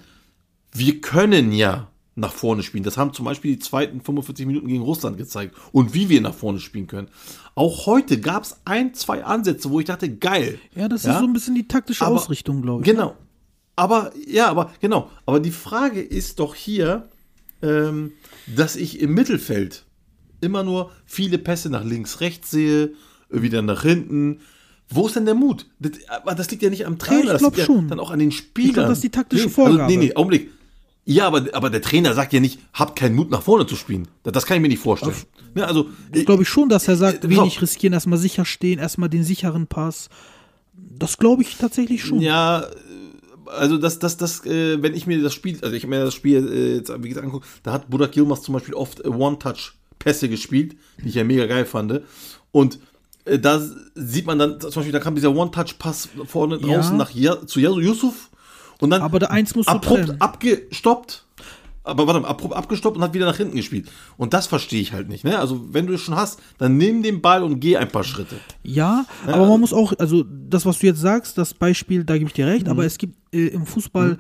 wir können ja nach vorne spielen. Das haben zum Beispiel die zweiten 45 Minuten gegen Russland gezeigt. Und wie wir nach vorne spielen können. Auch heute gab es ein, zwei Ansätze, wo ich dachte, geil. Ja, das ist so ein bisschen die taktische Aber- Ausrichtung, glaube ich. Genau. Aber, ja, aber, genau. Aber die Frage ist doch hier, ähm, dass ich im Mittelfeld immer nur viele Pässe nach links, rechts sehe, wieder nach hinten. Wo ist denn der Mut? Das, aber das liegt ja nicht am Trainer, ich das liegt ja schon. dann auch an den Spielern. glaub, das ist die taktische nee, Vorgabe. Also, nee, nee, Augenblick. Ja, aber, aber der Trainer sagt ja nicht, habt keinen Mut nach vorne zu spielen. Das, das kann ich mir nicht vorstellen. Ne, also, Ich glaube ich schon, dass er sagt, Äh, wenig so. riskieren, erstmal sicher stehen, erstmal den sicheren Pass. Das glaube ich tatsächlich schon. Ja, äh, also das, das, das, äh, wenn ich mir das Spiel, also ich habe mir das Spiel äh, jetzt, wie gesagt, angeguckt, da hat Burak Yilmaz zum Beispiel oft äh, One-Touch-Pässe gespielt, die ich ja mega geil fand. Und äh, da sieht man dann, zum Beispiel, da kam dieser One-Touch-Pass vorne Ja. draußen nach ja, zu Yusuf und dann Aber der eins musst du abrupt trennen. abgestoppt. Aber warte mal, abrupt abgestoppt und hat wieder nach hinten gespielt. Und das verstehe ich halt nicht. Ne? Also, wenn du es schon hast, dann nimm den Ball und geh ein paar Schritte. Ja, aber man muss auch, also das, was du jetzt sagst, das Beispiel, da gebe ich dir recht, Mhm. aber es gibt äh, im Fußball äh,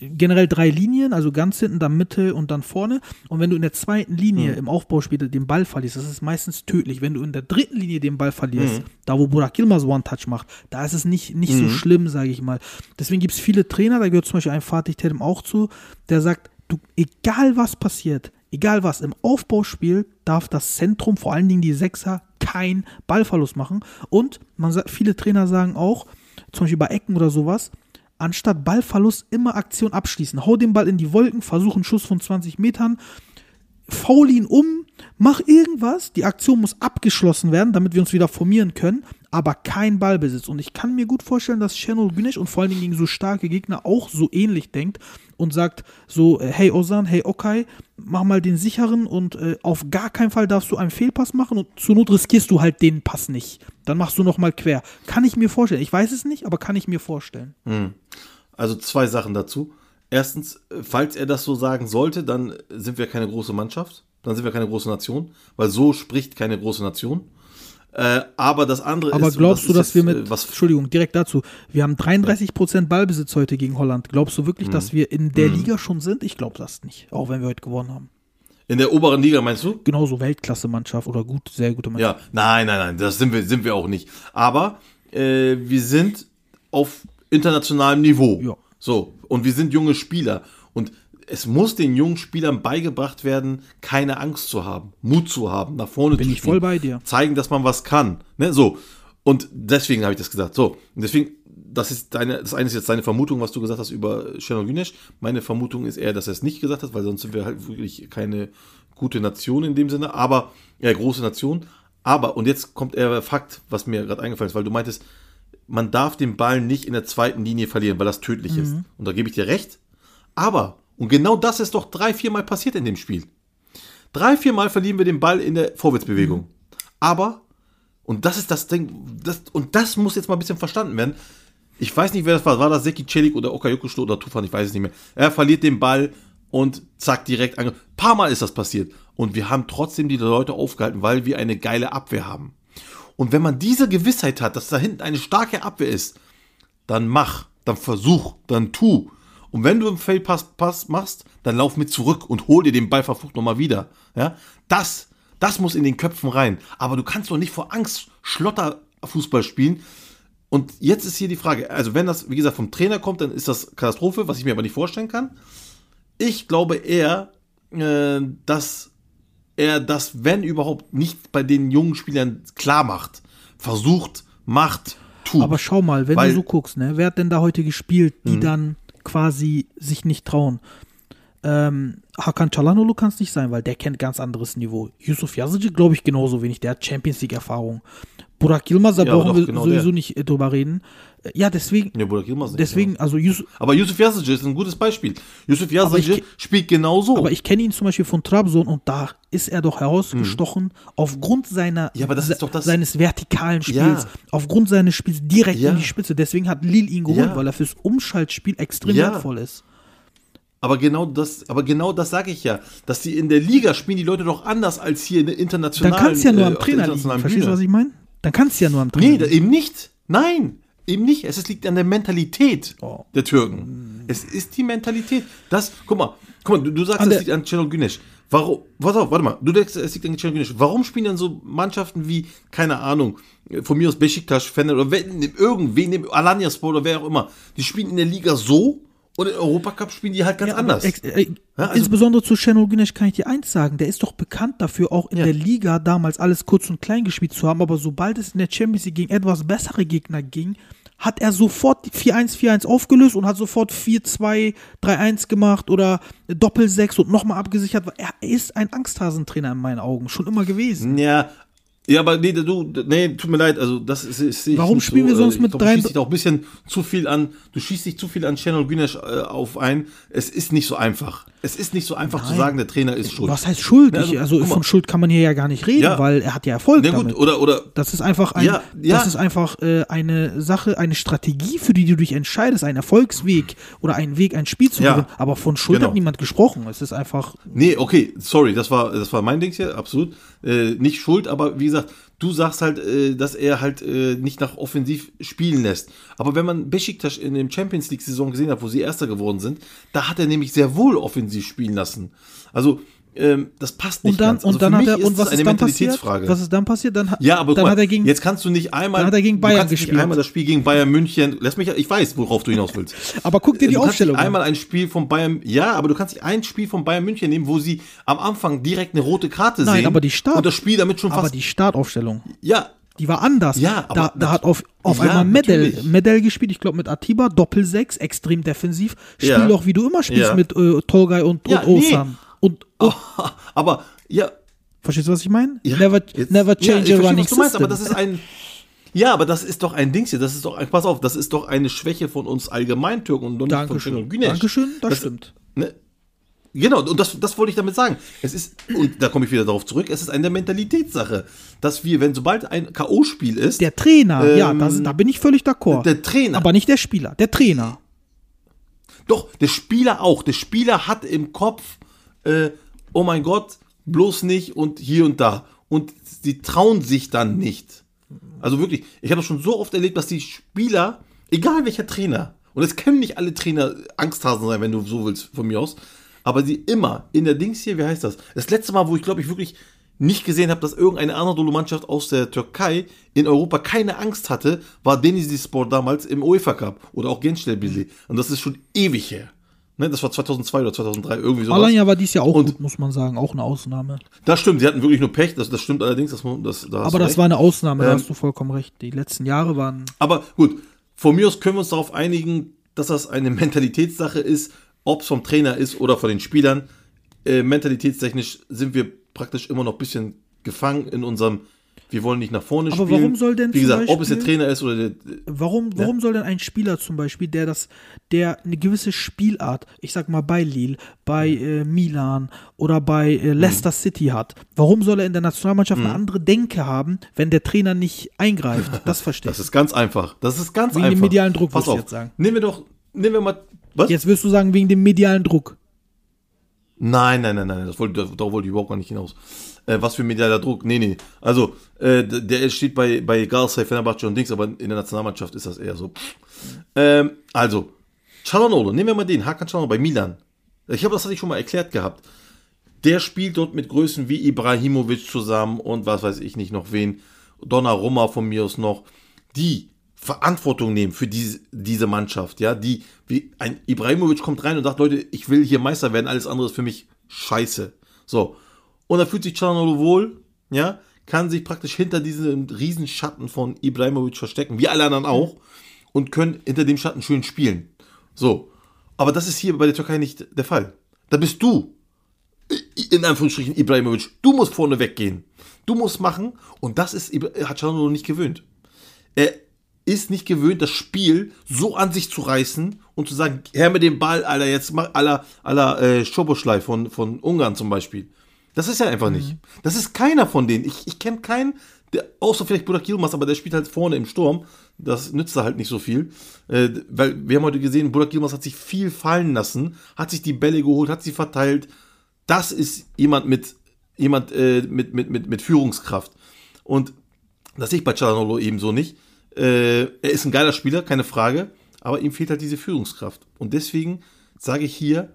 generell drei Linien, also ganz hinten, dann Mitte und dann vorne. Und wenn du in der zweiten Mhm. Linie im Aufbauspiel den Ball verlierst, das ist meistens tödlich. Wenn du in der dritten Linie den Ball verlierst, Mhm. da wo Burak Yilmaz One-Touch macht, da ist es nicht, nicht so schlimm, sage ich mal. Deswegen gibt es viele Trainer, da gehört zum Beispiel ein Fatih Terim auch zu, der sagt, du, egal was passiert, egal was, im Aufbauspiel darf das Zentrum, vor allen Dingen die Sechser, kein Ballverlust machen. Und man viele Trainer sagen auch, zum Beispiel bei Ecken oder sowas, anstatt Ballverlust immer Aktion abschließen. Hau den Ball in die Wolken, versuch einen Schuss von 20 Metern, faul ihn um, mach irgendwas, die Aktion muss abgeschlossen werden, damit wir uns wieder formieren können, aber kein Ballbesitz. Und ich kann mir gut vorstellen, dass Şenol Güneş und vor allen Dingen gegen so starke Gegner auch so ähnlich denkt und sagt so, äh, hey Ozan, hey Okay, mach mal den sicheren und äh, auf gar keinen Fall darfst du einen Fehlpass machen und zur Not riskierst du halt den Pass nicht. Dann machst du nochmal quer. Kann ich mir vorstellen. Ich weiß es nicht, aber kann ich mir vorstellen. Also zwei Sachen dazu. Erstens, falls er das so sagen sollte, dann sind wir keine große Mannschaft, dann sind wir keine große Nation, weil so spricht keine große Nation. Äh, aber das andere Aber ist. und glaubst du, dass wir jetzt, mit, äh, was Entschuldigung, direkt dazu, wir haben 33% Ballbesitz heute gegen Holland. Glaubst du wirklich, Mhm. dass wir in der Liga schon sind? Ich glaube das nicht, auch wenn wir heute gewonnen haben. in der oberen Liga meinst du? Genauso Weltklasse-Mannschaft oder gut, sehr gute Mannschaft. Ja, nein, nein, nein, das sind wir, sind wir auch nicht. Aber äh, wir sind auf internationalem Niveau. Ja. So, und wir sind junge Spieler. Und es muss den jungen Spielern beigebracht werden, keine Angst zu haben, Mut zu haben, nach vorne Bin zu ich voll bei dir. Zeigen, dass man was kann. Ne? So. Und deswegen habe ich das gesagt. So. Und deswegen, das ist deine, das eine ist jetzt deine Vermutung, was du gesagt hast über Şenol Güneş. Meine Vermutung ist eher, dass er es nicht gesagt hat, weil sonst sind wir halt wirklich keine gute Nation in dem Sinne, aber, ja, große Nation. Aber, und jetzt kommt der Fakt, was mir gerade eingefallen ist, weil du meintest, man darf den Ball nicht in der zweiten Linie verlieren, weil das tödlich ist. Und da gebe ich dir recht. Aber, und genau das ist doch drei, viermal passiert in dem Spiel. Drei, viermal verlieren wir den Ball in der Vorwärtsbewegung. Aber, und das ist das Ding, das, und das muss jetzt mal ein bisschen verstanden werden. Ich weiß nicht, wer das war. War das Seki Celik oder Okayokuşlu oder Tufan? Ich weiß es nicht mehr. Er verliert den Ball und zack, direkt ange. Paar Mal ist das passiert. Und wir haben trotzdem die Leute aufgehalten, weil wir eine geile Abwehr haben. Und wenn man diese Gewissheit hat, dass da hinten eine starke Abwehr ist, dann mach, dann versuch, dann tu. Und wenn du im Feldpass Pass machst, dann lauf mit zurück und hol dir den Ball verflucht nochmal wieder. Ja, das, das muss in den Köpfen rein. Aber du kannst doch nicht vor Angst Schlotterfußball spielen. Und jetzt ist hier die Frage, also wenn das, wie gesagt, vom Trainer kommt, dann ist das Katastrophe, was ich mir aber nicht vorstellen kann. Ich glaube eher, äh, dass er das, wenn überhaupt, nicht bei den jungen Spielern klar macht. Versucht, macht, tut. Aber schau mal, wenn Weil- du so guckst, ne, wer hat denn da heute gespielt, Mhm. die dann quasi sich nicht trauen? Ähm, Hakan Çalhanoğlu kann es nicht sein, weil der kennt ganz anderes Niveau. Yusuf Yazıcı glaube ich genauso wenig, der hat Champions League Erfahrung. Burak Yilmaz, da Ja, brauchen doch, wir genau sowieso der. nicht äh, drüber reden. Äh, Ja, deswegen, Ja, Burak Yilmaz nicht, deswegen, ja. also Yusuf, Aber Yusuf Yazici ist ein gutes Beispiel. Yusuf ke- spielt genauso. aber ich kenne ihn zum Beispiel von Trabzon und da ist er doch herausgestochen aufgrund seiner, Mhm. Ja, seines vertikalen Spiels, aufgrund seines Spiels direkt in die Spitze. Deswegen hat Lille ihn geholt, weil er fürs Umschaltspiel extrem wertvoll ist. aber genau das, aber genau das sage ich ja, dass die in der Liga spielen die Leute doch anders als hier in der Dann internationalen. kann es ja nur äh, am der Trainer liegen. Verstehst du, was ich meine? Dann kann es ja nur am Trainer Nee, eben nicht. Nein, eben nicht. Es liegt an der Mentalität Oh. der Türken. Es ist die Mentalität. Das, guck mal, guck mal, du, du sagst, es liegt an Celal Güneş. Warum, pass auf, warte mal, du denkst, es liegt an Celal Güneş. Warum spielen dann so Mannschaften wie, keine Ahnung, von mir aus Besiktas, Fener oder wer- irgendwen, Alanyaspor oder wer auch immer, die spielen in der Liga so und im Europacup spielen die halt ganz Ja, anders. äh, Ja, also- Insbesondere zu Şenol Güneş kann ich dir eins sagen, der ist doch bekannt dafür, auch in Ja. der Liga damals alles kurz und klein gespielt zu haben, aber sobald es in der Champions League gegen etwas bessere Gegner ging, hat er sofort 4-1, 4-1 aufgelöst und hat sofort 4-2, 3-1 gemacht oder Doppel-6 und nochmal abgesichert. Er ist ein Angsthasentrainer in meinen Augen, schon immer gewesen. Ja, ja, aber nee, du, nee, tut mir leid, also das ist, ist ich Warum spielen wir so, sonst äh, mit ich glaub, drei- Du schießt dich auch ein bisschen zu viel an, du schießt dich zu viel an Channel Güneş äh, auf ein. Es ist nicht so einfach. Es ist nicht so einfach zu Nein. sagen, der Trainer ist schuld. Was heißt Schuld? Ja, Ich, also, also guck mal. von Schuld kann man hier ja gar nicht reden, Ja. weil er hat ja Erfolg Na gut, damit. oder, oder, Das ist einfach ein, Ja, ja. das ist einfach äh, eine Sache, eine Strategie, für die du dich entscheidest, ein Erfolgsweg oder ein Weg, ein Spiel zu Ja. gewinnen. Aber von Schuld Genau. hat niemand gesprochen. Es ist einfach, nee, okay, sorry, das war, das war mein Ding hier, absolut. Äh, nicht schuld, aber wie gesagt, du sagst halt, äh, dass er halt äh, nicht nach offensiv spielen lässt. Aber wenn man Besiktas in dem Champions League Saison gesehen hat, wo sie Erster geworden sind, da hat er nämlich sehr wohl offensiv spielen lassen. Also, ähm, das passt nicht und dann, ganz. Also und dann hat er, und was eine ist dann passiert? Was ist dann passiert? Dann, hat- Ja, aber dann mal, hat er gegen, jetzt kannst du nicht einmal. dann hat er gegen du Bayern kannst gespielt. Nicht einmal das Spiel gegen Bayern München. Lass mich, ich weiß, worauf du hinaus willst. aber guck dir die du Aufstellung an. einmal ein Spiel von Bayern, ja, aber du kannst nicht ein Spiel von Bayern München nehmen, wo sie am Anfang direkt eine rote Karte Nein, sehen. aber die Start- und das Spiel damit schon Aber fast. die Startaufstellung, ja, die war anders. Ja, aber da, da hat auf, auf Ja, einmal Medell. Medell gespielt, ich glaube mit Atiba, Doppel-6, extrem defensiv. Spiel Ja. doch, wie du immer spielst Ja. mit äh, Tolgay und, Ja, und nee. Und, und aber ja, Verstehst du, was ich meine? Ja, never, jetzt- never ja, change ich a running was du meinst, system. aber das ist ein. Ja, aber das ist doch ein Dings hier. Das ist doch, pass auf, das ist doch eine Schwäche von uns allgemein Türken und nicht von Dankeschön. Şenol Güneş. Dankeschön, das, Das- stimmt. Ne? Genau, und das, das wollte ich damit sagen. Es ist, und da komme ich wieder darauf zurück, es ist eine Mentalitätssache, dass wir, wenn sobald ein K.O.-Spiel ist, Der Trainer, ja, Ähm, da, da bin ich völlig d'accord. der Trainer, aber nicht der Spieler, der Trainer. doch, der Spieler auch, der Spieler hat im Kopf, äh, oh mein Gott, bloß nicht und hier und da. Und sie trauen sich dann nicht. Also wirklich, ich habe das schon so oft erlebt, dass die Spieler, egal welcher Trainer, und es können nicht alle Trainer Angsthasen sein, wenn du so willst, von mir aus, aber sie immer in der Dings hier, wie heißt das? Das letzte Mal, wo ich glaube ich wirklich nicht gesehen habe, dass irgendeine Anadolu-Mannschaft aus der Türkei in Europa keine Angst hatte, war Denizlispor damals im UEFA Cup oder auch Gençlerbirliği. Und das ist schon ewig her. Ne, das war 2002 oder 2003, irgendwie sowas. Alanya war dies Jahr auch Und- gut, muss man sagen, auch eine Ausnahme. Das stimmt, sie hatten wirklich nur Pech, das, das stimmt allerdings, das, das, da Aber das recht. war eine Ausnahme, da Ähm, hast du vollkommen recht. Die letzten Jahre waren. Aber gut, von mir aus können wir uns darauf einigen, dass das eine Mentalitätssache ist, ob es vom Trainer ist oder von den Spielern. Äh, mentalitätstechnisch sind wir praktisch immer noch ein bisschen gefangen in unserem, wir wollen nicht nach vorne Aber spielen. warum soll denn Wie gesagt, ob es der Beispiel- Trainer ist oder der. Warum, warum soll denn ein Spieler zum Beispiel, der das, der eine gewisse Spielart, ich sag mal bei Lille, bei äh, Milan oder bei Mhm. äh, Leicester City hat, warum soll er in der Nationalmannschaft eine andere Denke haben, wenn der Trainer nicht eingreift? Das verstehe Das ich. ist ganz einfach. Das ist ganz Wegen dem einfach. medialen Druck, Pass würdest du auf. jetzt sagen. Nehmen wir doch, nehmen wir mal. Was? Jetzt wirst du sagen, wegen dem medialen Druck. Nein, nein, nein, nein, das wollte, darauf wollte ich überhaupt gar nicht hinaus. Äh, was für medialer Druck? Nee, nee. Also, äh, der steht bei, bei Galatasaray, Fenerbahce und Dings, aber in der Nationalmannschaft ist das eher so. Ähm, also, Çalhanoğlu, nehmen wir mal den, Hakan Çalhanoğlu bei Milan. Ich habe das hatte ich schon mal erklärt gehabt. Der spielt dort mit Größen wie Ibrahimovic zusammen und was weiß ich nicht noch wen. Donnarumma von mir aus noch. Die Verantwortung nehmen für diese, diese Mannschaft, ja, die, wie ein Ibrahimovic kommt rein und sagt, Leute, ich will hier Meister werden, alles andere ist für mich scheiße. So. Und da fühlt sich Çalhanoğlu wohl, ja, kann sich praktisch hinter diesem Riesenschatten von Ibrahimovic verstecken, wie alle anderen auch, und können hinter dem Schatten schön spielen. So. Aber das ist hier bei der Türkei nicht der Fall. Da bist du, in Anführungsstrichen Ibrahimovic, du musst vorne weggehen. Du musst machen und das ist hat Çalhanoğlu nicht gewöhnt. Er ist nicht gewöhnt, das Spiel so an sich zu reißen und zu sagen, her mit dem Ball, Alter, jetzt mach aller aller äh, Schoboschlei von, von Ungarn zum Beispiel. Das ist ja einfach nicht. Das ist keiner von denen. Ich, ich kenne keinen, der, außer vielleicht Burak Yilmaz, aber der spielt halt vorne im Sturm. Das nützt da halt nicht so viel. Äh, weil wir haben heute gesehen, Burak Yilmaz hat sich viel fallen lassen, hat sich die Bälle geholt, hat sie verteilt. Das ist jemand mit, jemand äh, mit, mit, mit, mit Führungskraft. Und das sehe ich bei Çalhanoğlu ebenso nicht. Äh, er ist ein geiler Spieler, keine Frage, aber ihm fehlt halt diese Führungskraft. Und deswegen sage ich hier,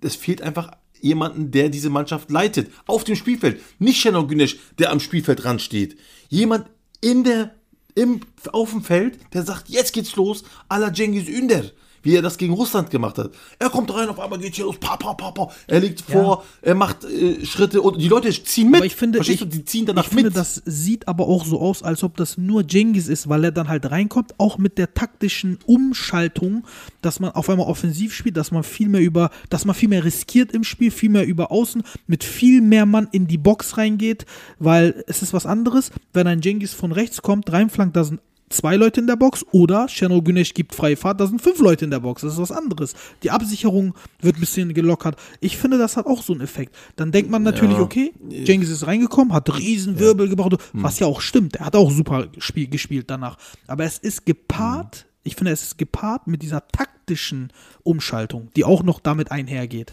es fehlt einfach jemanden, der diese Mannschaft leitet. Auf dem Spielfeld. Nicht Şenol Güneş, der am Spielfeldrand steht. Jemand in der, im, auf dem Feld, der sagt, jetzt geht's los, à la Cengiz Ünder. Wie er das gegen Russland gemacht hat. Er kommt rein, auf einmal geht's hier los, pa, pa, pa, pa. Er legt vor, er macht äh, Schritte und die Leute ziehen mit. Aber ich finde, Verstehst ich, du, die ziehen danach ich finde, mit. das sieht aber auch so aus, als ob das nur Jengis ist, weil er dann halt reinkommt, auch mit der taktischen Umschaltung, dass man auf einmal offensiv spielt, dass man viel mehr über, dass man viel mehr riskiert im Spiel, viel mehr über außen, mit viel mehr Mann in die Box reingeht, weil es ist was anderes, wenn ein Jengis von rechts kommt, reinflankt, da sind zwei Leute in der Box oder Şenol Güneş gibt freie Fahrt, da sind fünf Leute in der Box. Das ist was anderes. Die Absicherung wird ein bisschen gelockert. Ich finde, das hat auch so einen Effekt. Dann denkt man natürlich, Ja. okay, Cengiz ist reingekommen, hat riesen Wirbel gebracht, Hm. was ja auch stimmt. Er hat auch super Spiel gespielt danach. Aber es ist gepaart, ich finde, es ist gepaart mit dieser taktischen Umschaltung, die auch noch damit einhergeht.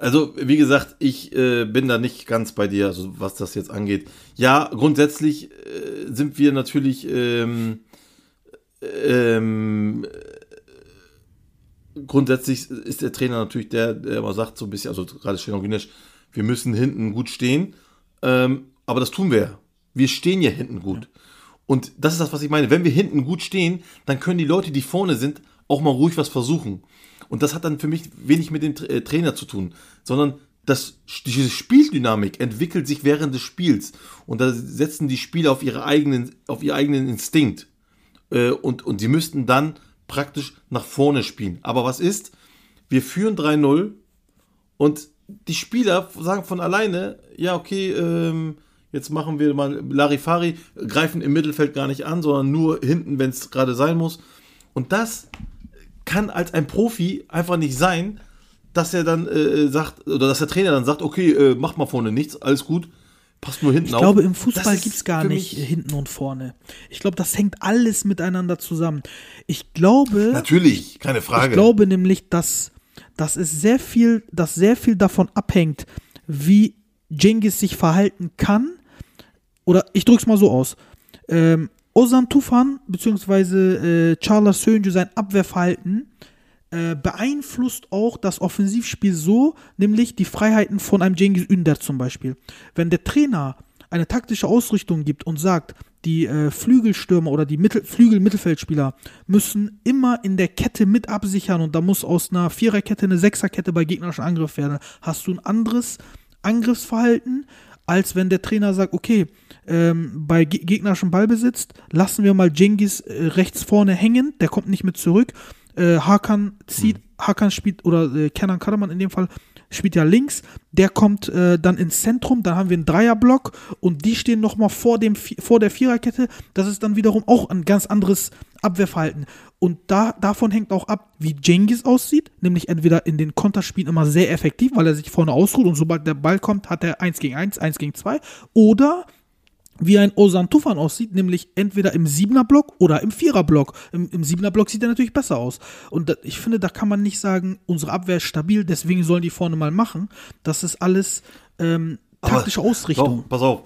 Also, wie gesagt, ich äh, bin da nicht ganz bei dir, also was das jetzt angeht. Ja, grundsätzlich äh, sind wir natürlich ähm, ähm, äh, grundsätzlich ist der Trainer natürlich der, der immer sagt, so ein bisschen, also gerade Steno Güneş, wir müssen hinten gut stehen. Ähm, aber das tun wir ja. Wir stehen ja hinten gut. Und das ist das, was ich meine. Wenn wir hinten gut stehen, dann können die Leute, die vorne sind, auch mal ruhig was versuchen. Und das hat dann für mich wenig mit dem äh, Trainer zu tun, sondern das, diese Spieldynamik entwickelt sich während des Spiels. Und da setzen die Spieler auf, ihre eigenen, auf ihren eigenen Instinkt. Äh, und, und sie müssten dann praktisch nach vorne spielen. Aber was ist? Wir führen 3-0 und die Spieler sagen von alleine, ja, okay, ähm, jetzt machen wir mal Larifari, greifen im Mittelfeld gar nicht an, sondern nur hinten, wenn es gerade sein muss. Und das kann als ein Profi einfach nicht sein, dass er dann äh, sagt, oder dass der Trainer dann sagt, okay, äh, mach mal vorne nichts, alles gut, passt nur hinten Ich auf. glaube, im Fußball gibt es gar nicht hinten und vorne. Ich glaube, das hängt alles miteinander zusammen. Ich glaube, Natürlich, keine Frage. ich glaube nämlich, dass, dass es sehr viel, dass sehr viel davon abhängt, wie Jengis sich verhalten kann. Oder ich drück's mal so aus. Ähm, Ozan Tufan bzw. Äh, Charles Sönje, sein Abwehrverhalten äh, beeinflusst auch das Offensivspiel so, nämlich die Freiheiten von einem Cengiz Ünder zum Beispiel. Wenn der Trainer eine taktische Ausrichtung gibt und sagt, die äh, Flügelstürmer oder die Mittel Flügel-Mittelfeldspieler müssen immer in der Kette mit absichern und da muss aus einer Viererkette eine Sechserkette bei gegnerischen Angriff werden, hast du ein anderes Angriffsverhalten, als wenn der Trainer sagt, okay, ähm, bei ge gegnerischem Ballbesitz lassen wir mal Jengis äh, rechts vorne hängen, der kommt nicht mit zurück. Äh, Hakan zieht, Hakan spielt, oder äh, Kenan Karaman in dem Fall, spielt ja links, der kommt äh, dann ins Zentrum, dann haben wir einen Dreierblock und die stehen nochmal vor, vor der Viererkette. Das ist dann wiederum auch ein ganz anderes Abwehrverhalten. Und da, davon hängt auch ab, wie Jengis aussieht, nämlich entweder in den Konterspielen immer sehr effektiv, weil er sich vorne ausruht und sobald der Ball kommt, hat er 1 gegen 1, 1 gegen 2, oder wie ein Ozan Tufan aussieht, nämlich entweder im Siebener-Block oder im Vierer-Block. Im, im Siebener-Block sieht er natürlich besser aus. Und da, ich finde, da kann man nicht sagen, unsere Abwehr ist stabil, deswegen sollen die vorne mal machen. Das ist alles ähm, taktische Aber- Ausrichtung. Doch, pass auf.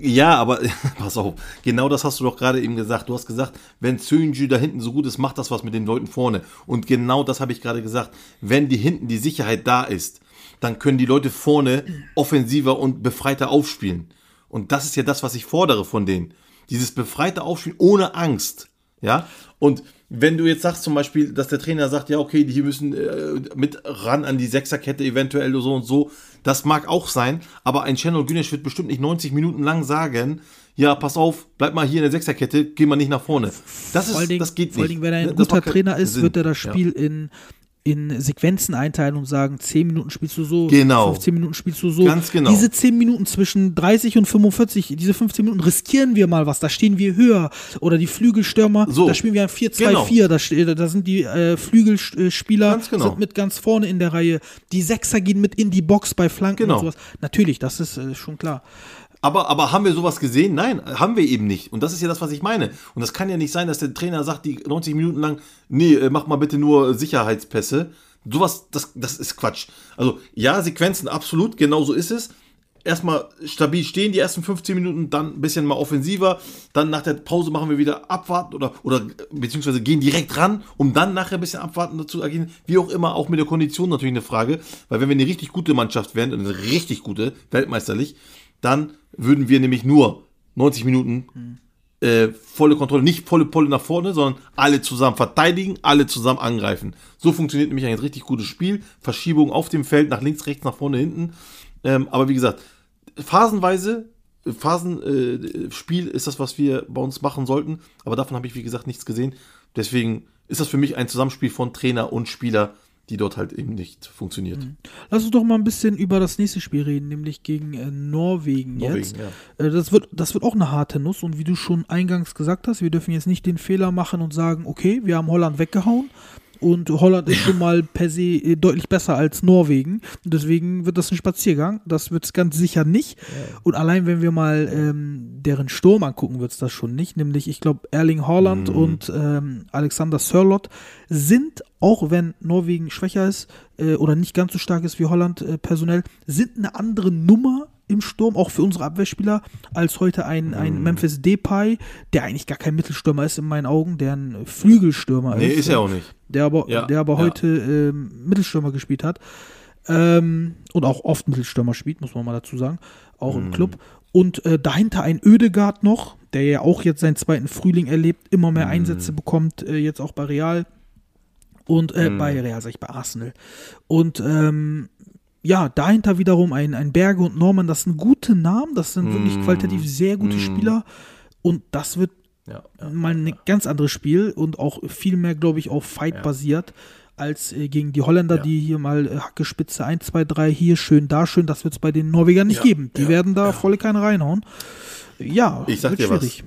Ja, aber pass auf. Genau das hast du doch gerade eben gesagt. Du hast gesagt, wenn Sönju da hinten so gut ist, macht das was mit den Leuten vorne. Und genau das habe ich gerade gesagt. Wenn die hinten die Sicherheit da ist, dann können die Leute vorne offensiver und befreiter aufspielen. Und das ist ja das, was ich fordere von denen. Dieses befreite Aufspielen ohne Angst. Ja. Und wenn du jetzt sagst zum Beispiel, dass der Trainer sagt, ja, okay, die müssen äh, mit ran an die Sechserkette eventuell so und so, das mag auch sein, aber ein Channel Güneş wird bestimmt nicht 90 Minuten lang sagen, ja, pass auf, bleib mal hier in der Sechserkette, geh mal nicht nach vorne. Das, ist, Dingen, das geht vor allen nicht. Dingen, wenn er ein Das guter Trainer ist, Sinn. wird er das Ja. Spiel in, in Sequenzen einteilen und sagen, 10 Minuten spielst du so, Genau. 15 Minuten spielst du so. Ganz genau. Diese 10 Minuten zwischen 30 und 45, diese 15 Minuten riskieren wir mal was, da stehen wir höher. Oder die Flügelstürmer, So. da spielen wir ein 4-2-4, da, ste- da sind die äh, Flügelspieler Ganz genau. sind mit ganz vorne in der Reihe. Die Sechser gehen mit in die Box bei Flanken Genau. und sowas. Natürlich, das ist äh, schon klar. Aber, aber haben wir sowas gesehen? Nein, haben wir eben nicht. Und das ist ja das, was ich meine. Und das kann ja nicht sein, dass der Trainer sagt, die 90 Minuten lang, nee, äh, mach mal bitte nur Sicherheitspässe. Sowas, das, das ist Quatsch. Also, ja, Sequenzen, absolut, genau so ist es. Erstmal stabil stehen, die ersten 15 Minuten, dann ein bisschen mal offensiver. Dann nach der Pause machen wir wieder abwarten oder, oder beziehungsweise gehen direkt ran, um dann nachher ein bisschen abwarten zu agieren. Wie auch immer, auch mit der Kondition natürlich eine Frage. Weil wenn wir eine richtig gute Mannschaft wären, eine richtig gute, weltmeisterlich, dann würden wir nämlich nur 90 Minuten äh, volle Kontrolle, nicht volle Polle nach vorne, sondern alle zusammen verteidigen, alle zusammen angreifen. So funktioniert nämlich ein richtig gutes Spiel. Verschiebung auf dem Feld, nach links, rechts, nach vorne, hinten. Ähm, aber wie gesagt, phasenweise, Phasenspiel äh, Spiel ist das, was wir bei uns machen sollten. Aber davon habe ich, wie gesagt, nichts gesehen. Deswegen ist das für mich ein Zusammenspiel von Trainer und Spieler, die dort halt eben nicht funktioniert. Lass uns doch mal ein bisschen über das nächste Spiel reden, nämlich gegen äh, Norwegen, Norwegen, jetzt. Äh, das, wird, das wird auch eine harte Nuss und wie du schon eingangs gesagt hast, wir dürfen jetzt nicht den Fehler machen und sagen, okay, wir haben Holland weggehauen und Holland ist schon mal per se äh, deutlich besser als Norwegen. Und deswegen wird das ein Spaziergang. Das wird es ganz sicher nicht. Und allein wenn wir mal ähm, deren Sturm angucken, wird es das schon nicht. Nämlich, ich glaube, Erling Haaland und ähm, Alexander Sörlot sind, auch wenn Norwegen schwächer ist äh, oder nicht ganz so stark ist wie Holland äh, personell, sind eine andere Nummer im Sturm, auch für unsere Abwehrspieler, als heute ein, ein Memphis Depay, der eigentlich gar kein Mittelstürmer ist in meinen Augen, der ein Flügelstürmer Nee, ist. ist er auch nicht. Der aber, Ja, der aber ja. heute ähm, Mittelstürmer gespielt hat. Ähm, und auch oft Mittelstürmer spielt, muss man mal dazu sagen. Auch Mhm. im Club. Und äh, dahinter ein Ödegard noch, der ja auch jetzt seinen zweiten Frühling erlebt, immer mehr Mhm. Einsätze bekommt, äh, jetzt auch bei Real. Und äh, Mhm. bei Real, sag ich, bei Arsenal. Und ähm, ja, dahinter wiederum ein, ein Berge und Norman, das sind gute Namen, das sind wirklich Mhm. qualitativ sehr gute Mhm. Spieler. Und das wird Ja, ja. mal ein ganz anderes Spiel und auch viel mehr, glaube ich, auf Fight basiert als äh, gegen die Holländer, Ja. die hier mal äh, Hacke Spitze 1, 2, 3, hier schön, da schön. Das wird es bei den Norwegern nicht Ja, geben. Die ja, werden da volle keine reinhauen. Ja, Ich sag wird dir was. schwierig.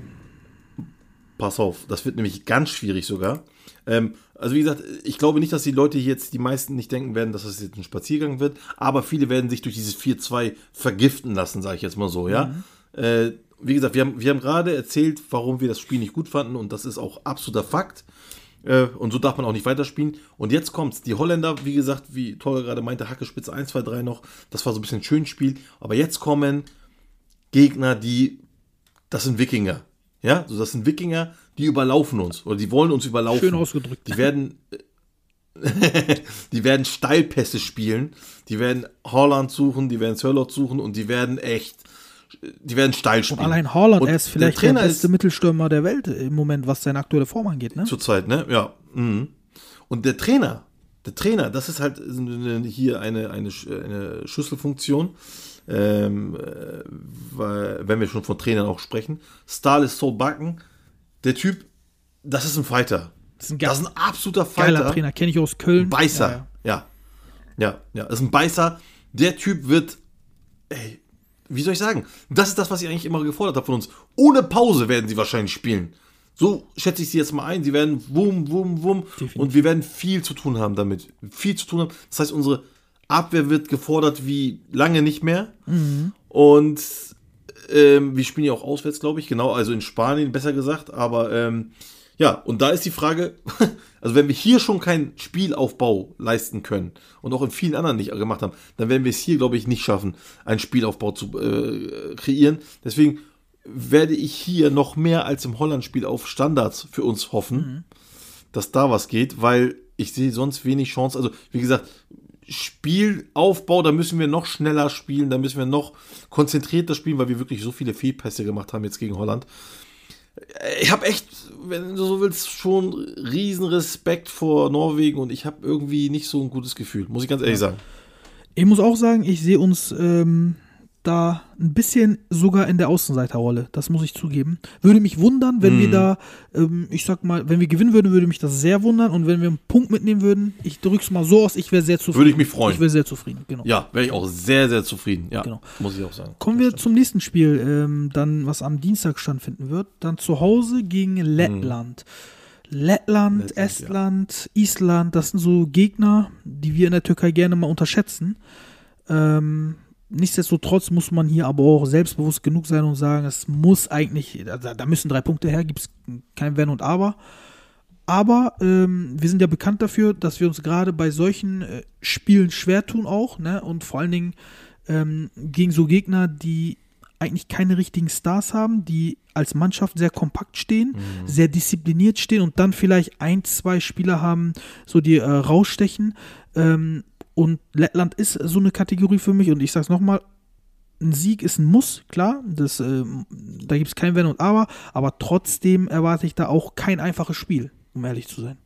Pass auf, das wird nämlich ganz schwierig sogar. Ähm, also wie gesagt, ich glaube nicht, dass die Leute hier jetzt, die meisten nicht denken werden, dass das jetzt ein Spaziergang wird, aber viele werden sich durch dieses 4-2 vergiften lassen, sage ich jetzt mal so, ja. Äh, wie gesagt, wir haben, wir haben gerade erzählt, warum wir das Spiel nicht gut fanden und das ist auch absoluter Fakt. Äh, und so darf man auch nicht weiterspielen. Und jetzt kommt's. Die Holländer, wie gesagt, wie Tolga gerade meinte, Hacke Spitze 1, 2, 3 noch. Das war so ein bisschen ein schönes Spiel. Aber jetzt kommen Gegner, die, das sind Wikinger. Ja, so das sind Wikinger, die überlaufen uns oder die wollen uns überlaufen. Schön ausgedrückt. Die werden, die werden Steilpässe spielen, die werden Holland suchen, die werden Sörlot suchen und die werden echt, die werden steil spielen. Allein Und er ist vielleicht der, Trainer beste ist Mittelstürmer der Welt im Moment, was seine aktuelle Form angeht. Ne? zurzeit, ne? Ja. Mhm. Und der Trainer, der Trainer, das ist halt hier eine, eine, eine Schlüsselfunktion. Ähm, äh, weil, wenn wir schon von Trainern auch sprechen. Stahl ist so backen. Der Typ, das ist ein Fighter. Das ist ein Das ist ein absoluter geiler Fighter. Trainer, kenne ich aus Köln. Beißer. Ja, Ja, ja. Ja, Das ist ein Beißer. Der Typ wird, ey, wie soll ich sagen? Das ist das, was ich eigentlich immer gefordert habe von uns. Ohne Pause werden sie wahrscheinlich spielen. So schätze ich sie jetzt mal ein. Sie werden wum, wum, wum. Definitiv. Und wir werden viel zu tun haben damit. Viel zu tun haben. Das heißt, unsere Abwehr wird gefordert wie lange nicht mehr. Und ähm, wir spielen ja auch auswärts, glaube ich. Genau, also in Spanien, besser gesagt. Aber ähm, ja, und da ist die Frage, also wenn wir hier schon keinen Spielaufbau leisten können und auch in vielen anderen nicht gemacht haben, dann werden wir es hier, glaube ich, nicht schaffen, einen Spielaufbau zu äh, kreieren. Deswegen werde ich hier noch mehr als im Holland-Spiel auf Standards für uns hoffen, dass da was geht, weil ich sehe sonst wenig Chance. Also, wie gesagt, Spielaufbau, da müssen wir noch schneller spielen, da müssen wir noch konzentrierter spielen, weil wir wirklich so viele Fehlpässe gemacht haben jetzt gegen Holland. Ich habe echt, wenn du so willst, schon riesen Respekt vor Norwegen und ich habe irgendwie nicht so ein gutes Gefühl, muss ich ganz ehrlich sagen. Ich muss auch sagen, ich sehe uns ähm, da ein bisschen sogar in der Außenseiterrolle. Das muss ich zugeben. Würde mich wundern, wenn wir Mhm. da, ähm, ich sag mal, wenn wir gewinnen würden, würde mich das sehr wundern. Und wenn wir einen Punkt mitnehmen würden, ich drück's mal so aus, ich wäre sehr zufrieden. Würde ich mich freuen. Ich wäre sehr zufrieden, genau. Ja, wäre ich auch sehr, sehr zufrieden. Ja, Genau. muss ich auch sagen. Kommen wir zum nächsten Spiel, ähm, dann, was am Dienstag stattfinden wird. Dann zu Hause gegen Lettland. Lettland, Lettland, ja. Estland, Island, das sind so Gegner, die wir in der Türkei gerne mal unterschätzen. Ähm, nichtsdestotrotz muss man hier aber auch selbstbewusst genug sein und sagen, es muss eigentlich, da, da müssen drei Punkte her, gibt es kein Wenn und Aber. Aber ähm, wir sind ja bekannt dafür, dass wir uns gerade bei solchen äh, Spielen schwer tun auch, ne? Und vor allen Dingen ähm, gegen so Gegner, die eigentlich keine richtigen Stars haben, die als Mannschaft sehr kompakt stehen, sehr diszipliniert stehen und dann vielleicht ein, zwei Spieler haben, so die äh, rausstechen. Ähm, und Lettland ist so eine Kategorie für mich und ich sag's nochmal, ein Sieg ist ein Muss, klar, das, ähm, da gibt es kein Wenn und Aber, aber trotzdem erwarte ich da auch kein einfaches Spiel, um ehrlich zu sein.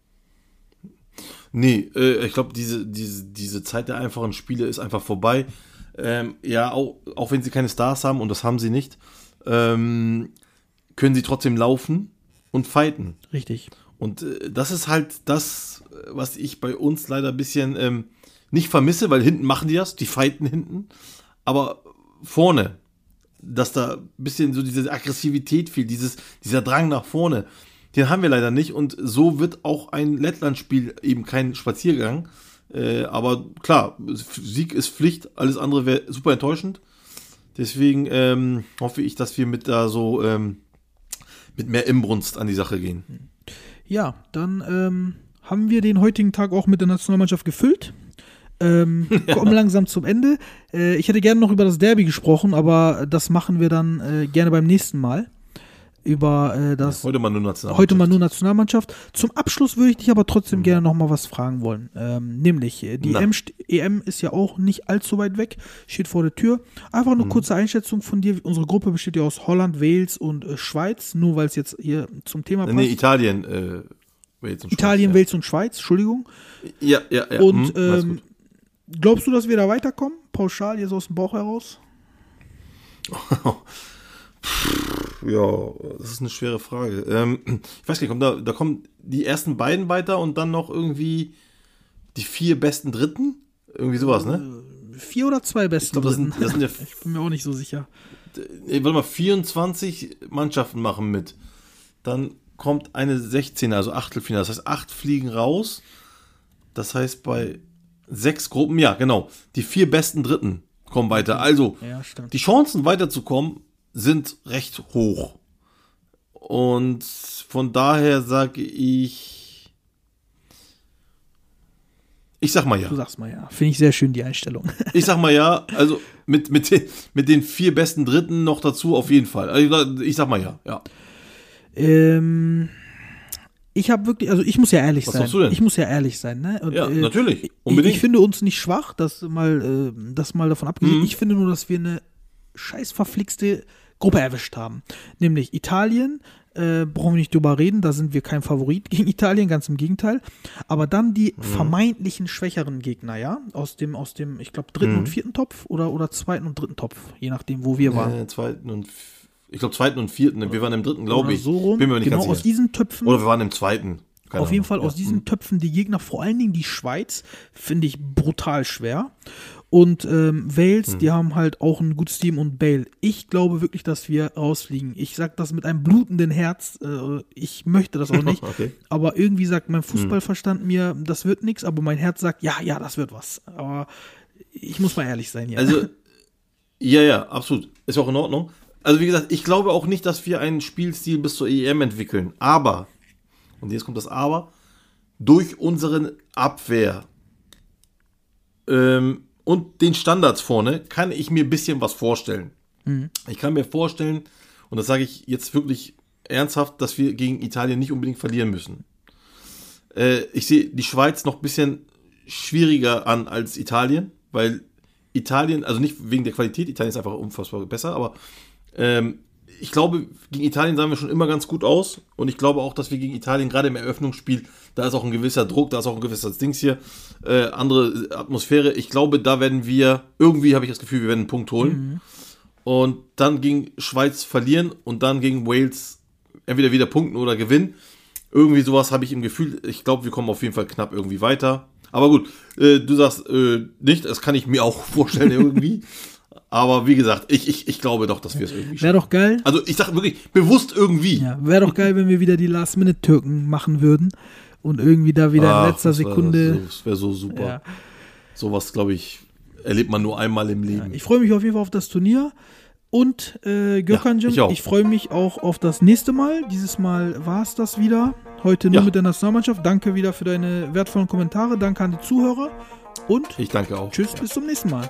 Nee, äh, ich glaube, diese, diese, diese Zeit der einfachen Spiele ist einfach vorbei. Ähm, ja, auch, auch wenn sie keine Stars haben, und das haben sie nicht, ähm, können sie trotzdem laufen und fighten. Richtig. Und äh, das ist halt das, äh, was ich bei uns leider ein bisschen ähm, nicht vermisse, weil hinten machen die das, die fighten hinten. Aber vorne, dass da ein bisschen so diese Aggressivität fehlt, dieses, dieser Drang nach vorne, den haben wir leider nicht. Und so wird auch ein Lettland-Spiel eben kein Spaziergang. Äh, aber klar, Sieg ist Pflicht, alles andere wäre super enttäuschend. Deswegen ähm, hoffe ich, dass wir mit da so ähm, mit mehr Imbrunst an die Sache gehen. Ja, dann ähm, haben wir den heutigen Tag auch mit der Nationalmannschaft gefüllt. Ähm, kommen langsam zum Ende. Äh, ich hätte gerne noch über das Derby gesprochen, aber das machen wir dann äh, gerne beim nächsten Mal. Über äh, das Heute mal nur Nationalmannschaft. Heute mal nur Nationalmannschaft. Zum Abschluss würde ich dich aber trotzdem gerne noch mal was fragen wollen. Ähm, nämlich, äh, die. EM, EM ist ja auch nicht allzu weit weg, steht vor der Tür. Einfach eine kurze Einschätzung von dir. Unsere Gruppe besteht ja aus Holland, Wales und äh, Schweiz, nur weil es jetzt hier zum Thema passt. Nee, Italien. Äh, Wales und Italien, Schweiz, Wales und Schweiz, Entschuldigung. ja. Ja, ja, ja. Und hm, ähm. Glaubst du, dass wir da weiterkommen? Pauschal, jetzt aus dem Bauch heraus? Ja, das ist eine schwere Frage. Ähm, ich weiß nicht, kommt da, da kommen die ersten beiden weiter und dann noch irgendwie die vier besten Dritten? Irgendwie sowas, ne? Vier oder zwei besten. Ich das sind ja, ich bin mir auch nicht so sicher. nee, warte mal, 24 Mannschaften machen mit. Dann kommt eine 16, also Achtelfinale. Das heißt, acht fliegen raus. Das heißt, bei sechs Gruppen, ja, genau, die vier besten Dritten kommen weiter. Also, Ja, die Chancen weiterzukommen sind recht hoch. Und von daher sage ich, ich sag mal ja. Du sagst mal ja. Finde ich sehr schön, die Einstellung. Ich sag mal ja, also mit, mit, den, mit den vier besten Dritten noch dazu auf jeden Fall. Also ich sag mal ja, ja. ähm, ich habe wirklich, also ich muss ja ehrlich Was sein. du denn? Ich muss ja ehrlich sein, ne? Und, Ja, natürlich. Ich, Unbedingt. ich finde uns nicht schwach, das mal, äh, das mal davon abgesehen. Mhm. Ich finde nur, dass wir eine scheiß verflixte Gruppe erwischt haben. Nämlich Italien, äh, brauchen wir nicht drüber reden, da sind wir kein Favorit gegen Italien, ganz im Gegenteil. Aber dann die Mhm. vermeintlichen schwächeren Gegner, ja, aus dem, aus dem, ich glaube, dritten Mhm. und vierten Topf oder, oder zweiten und dritten Topf, je nachdem, wo wir waren. Äh, zweiten und f- ich glaube zweiten und vierten. Wir waren im dritten, glaube ich. So rum. Bin mir nicht genau, ganz aus sicher. diesen Töpfen. Oder wir waren im zweiten. Keine Auf jeden Ahnung. Fall aus Ja. diesen Töpfen die Gegner, vor allen Dingen die Schweiz, finde ich brutal schwer. Und ähm, Wales, Hm. die haben halt auch ein gutes Team und Bale. Ich glaube wirklich, dass wir rausfliegen. Ich sage das mit einem blutenden Herz. Äh, ich möchte das auch nicht. Okay. Hm. Aber irgendwie sagt mein Fußballverstand mir, das wird nichts. Aber mein Herz sagt, ja, ja, das wird was. Aber ich muss mal ehrlich sein hier. Also, ja, ja, absolut. Ist auch in Ordnung. Also, wie gesagt, ich glaube auch nicht, dass wir einen Spielstil bis zur EM entwickeln. Aber, und jetzt kommt das Aber, durch unseren Abwehr ähm, und den Standards vorne kann ich mir ein bisschen was vorstellen. Ich kann mir vorstellen, und das sage ich jetzt wirklich ernsthaft, dass wir gegen Italien nicht unbedingt verlieren müssen. Äh, ich sehe die Schweiz noch ein bisschen schwieriger an als Italien, weil Italien, also nicht wegen der Qualität, Italien ist einfach unfassbar besser, aber ähm, ich glaube, gegen Italien sahen wir schon immer ganz gut aus und ich glaube auch, dass wir gegen Italien gerade im Eröffnungsspiel, da ist auch ein gewisser Druck, da ist auch ein gewisses Dings hier, äh, andere Atmosphäre. Ich glaube, da werden wir, irgendwie habe ich das Gefühl, wir werden einen Punkt holen und dann gegen Schweiz verlieren und dann gegen Wales entweder wieder punkten oder gewinnen. Irgendwie sowas habe ich im Gefühl. Ich glaube, wir kommen auf jeden Fall knapp irgendwie weiter. Aber gut, äh, du sagst äh, nicht, das kann ich mir auch vorstellen irgendwie. Aber wie gesagt, ich, ich, ich glaube doch, dass wir es irgendwie Wäre doch geil. Also ich sage wirklich bewusst irgendwie. Ja, wäre doch geil, wenn wir wieder die Last-Minute-Türken machen würden. Und irgendwie da wieder Ach, in letzter das wär Sekunde. Das wäre so super. Ja. Sowas, glaube ich, erlebt man nur einmal im Leben. Ich freue mich auf jeden Fall auf das Turnier. Und äh, Gökhan'cığım, ich auch. ich, freue mich auch auf das nächste Mal. Dieses Mal war es das wieder. Heute nur Ja. mit der Nationalmannschaft. Danke wieder für deine wertvollen Kommentare. Danke an die Zuhörer. Und ich danke auch. tschüss, bis zum nächsten Mal.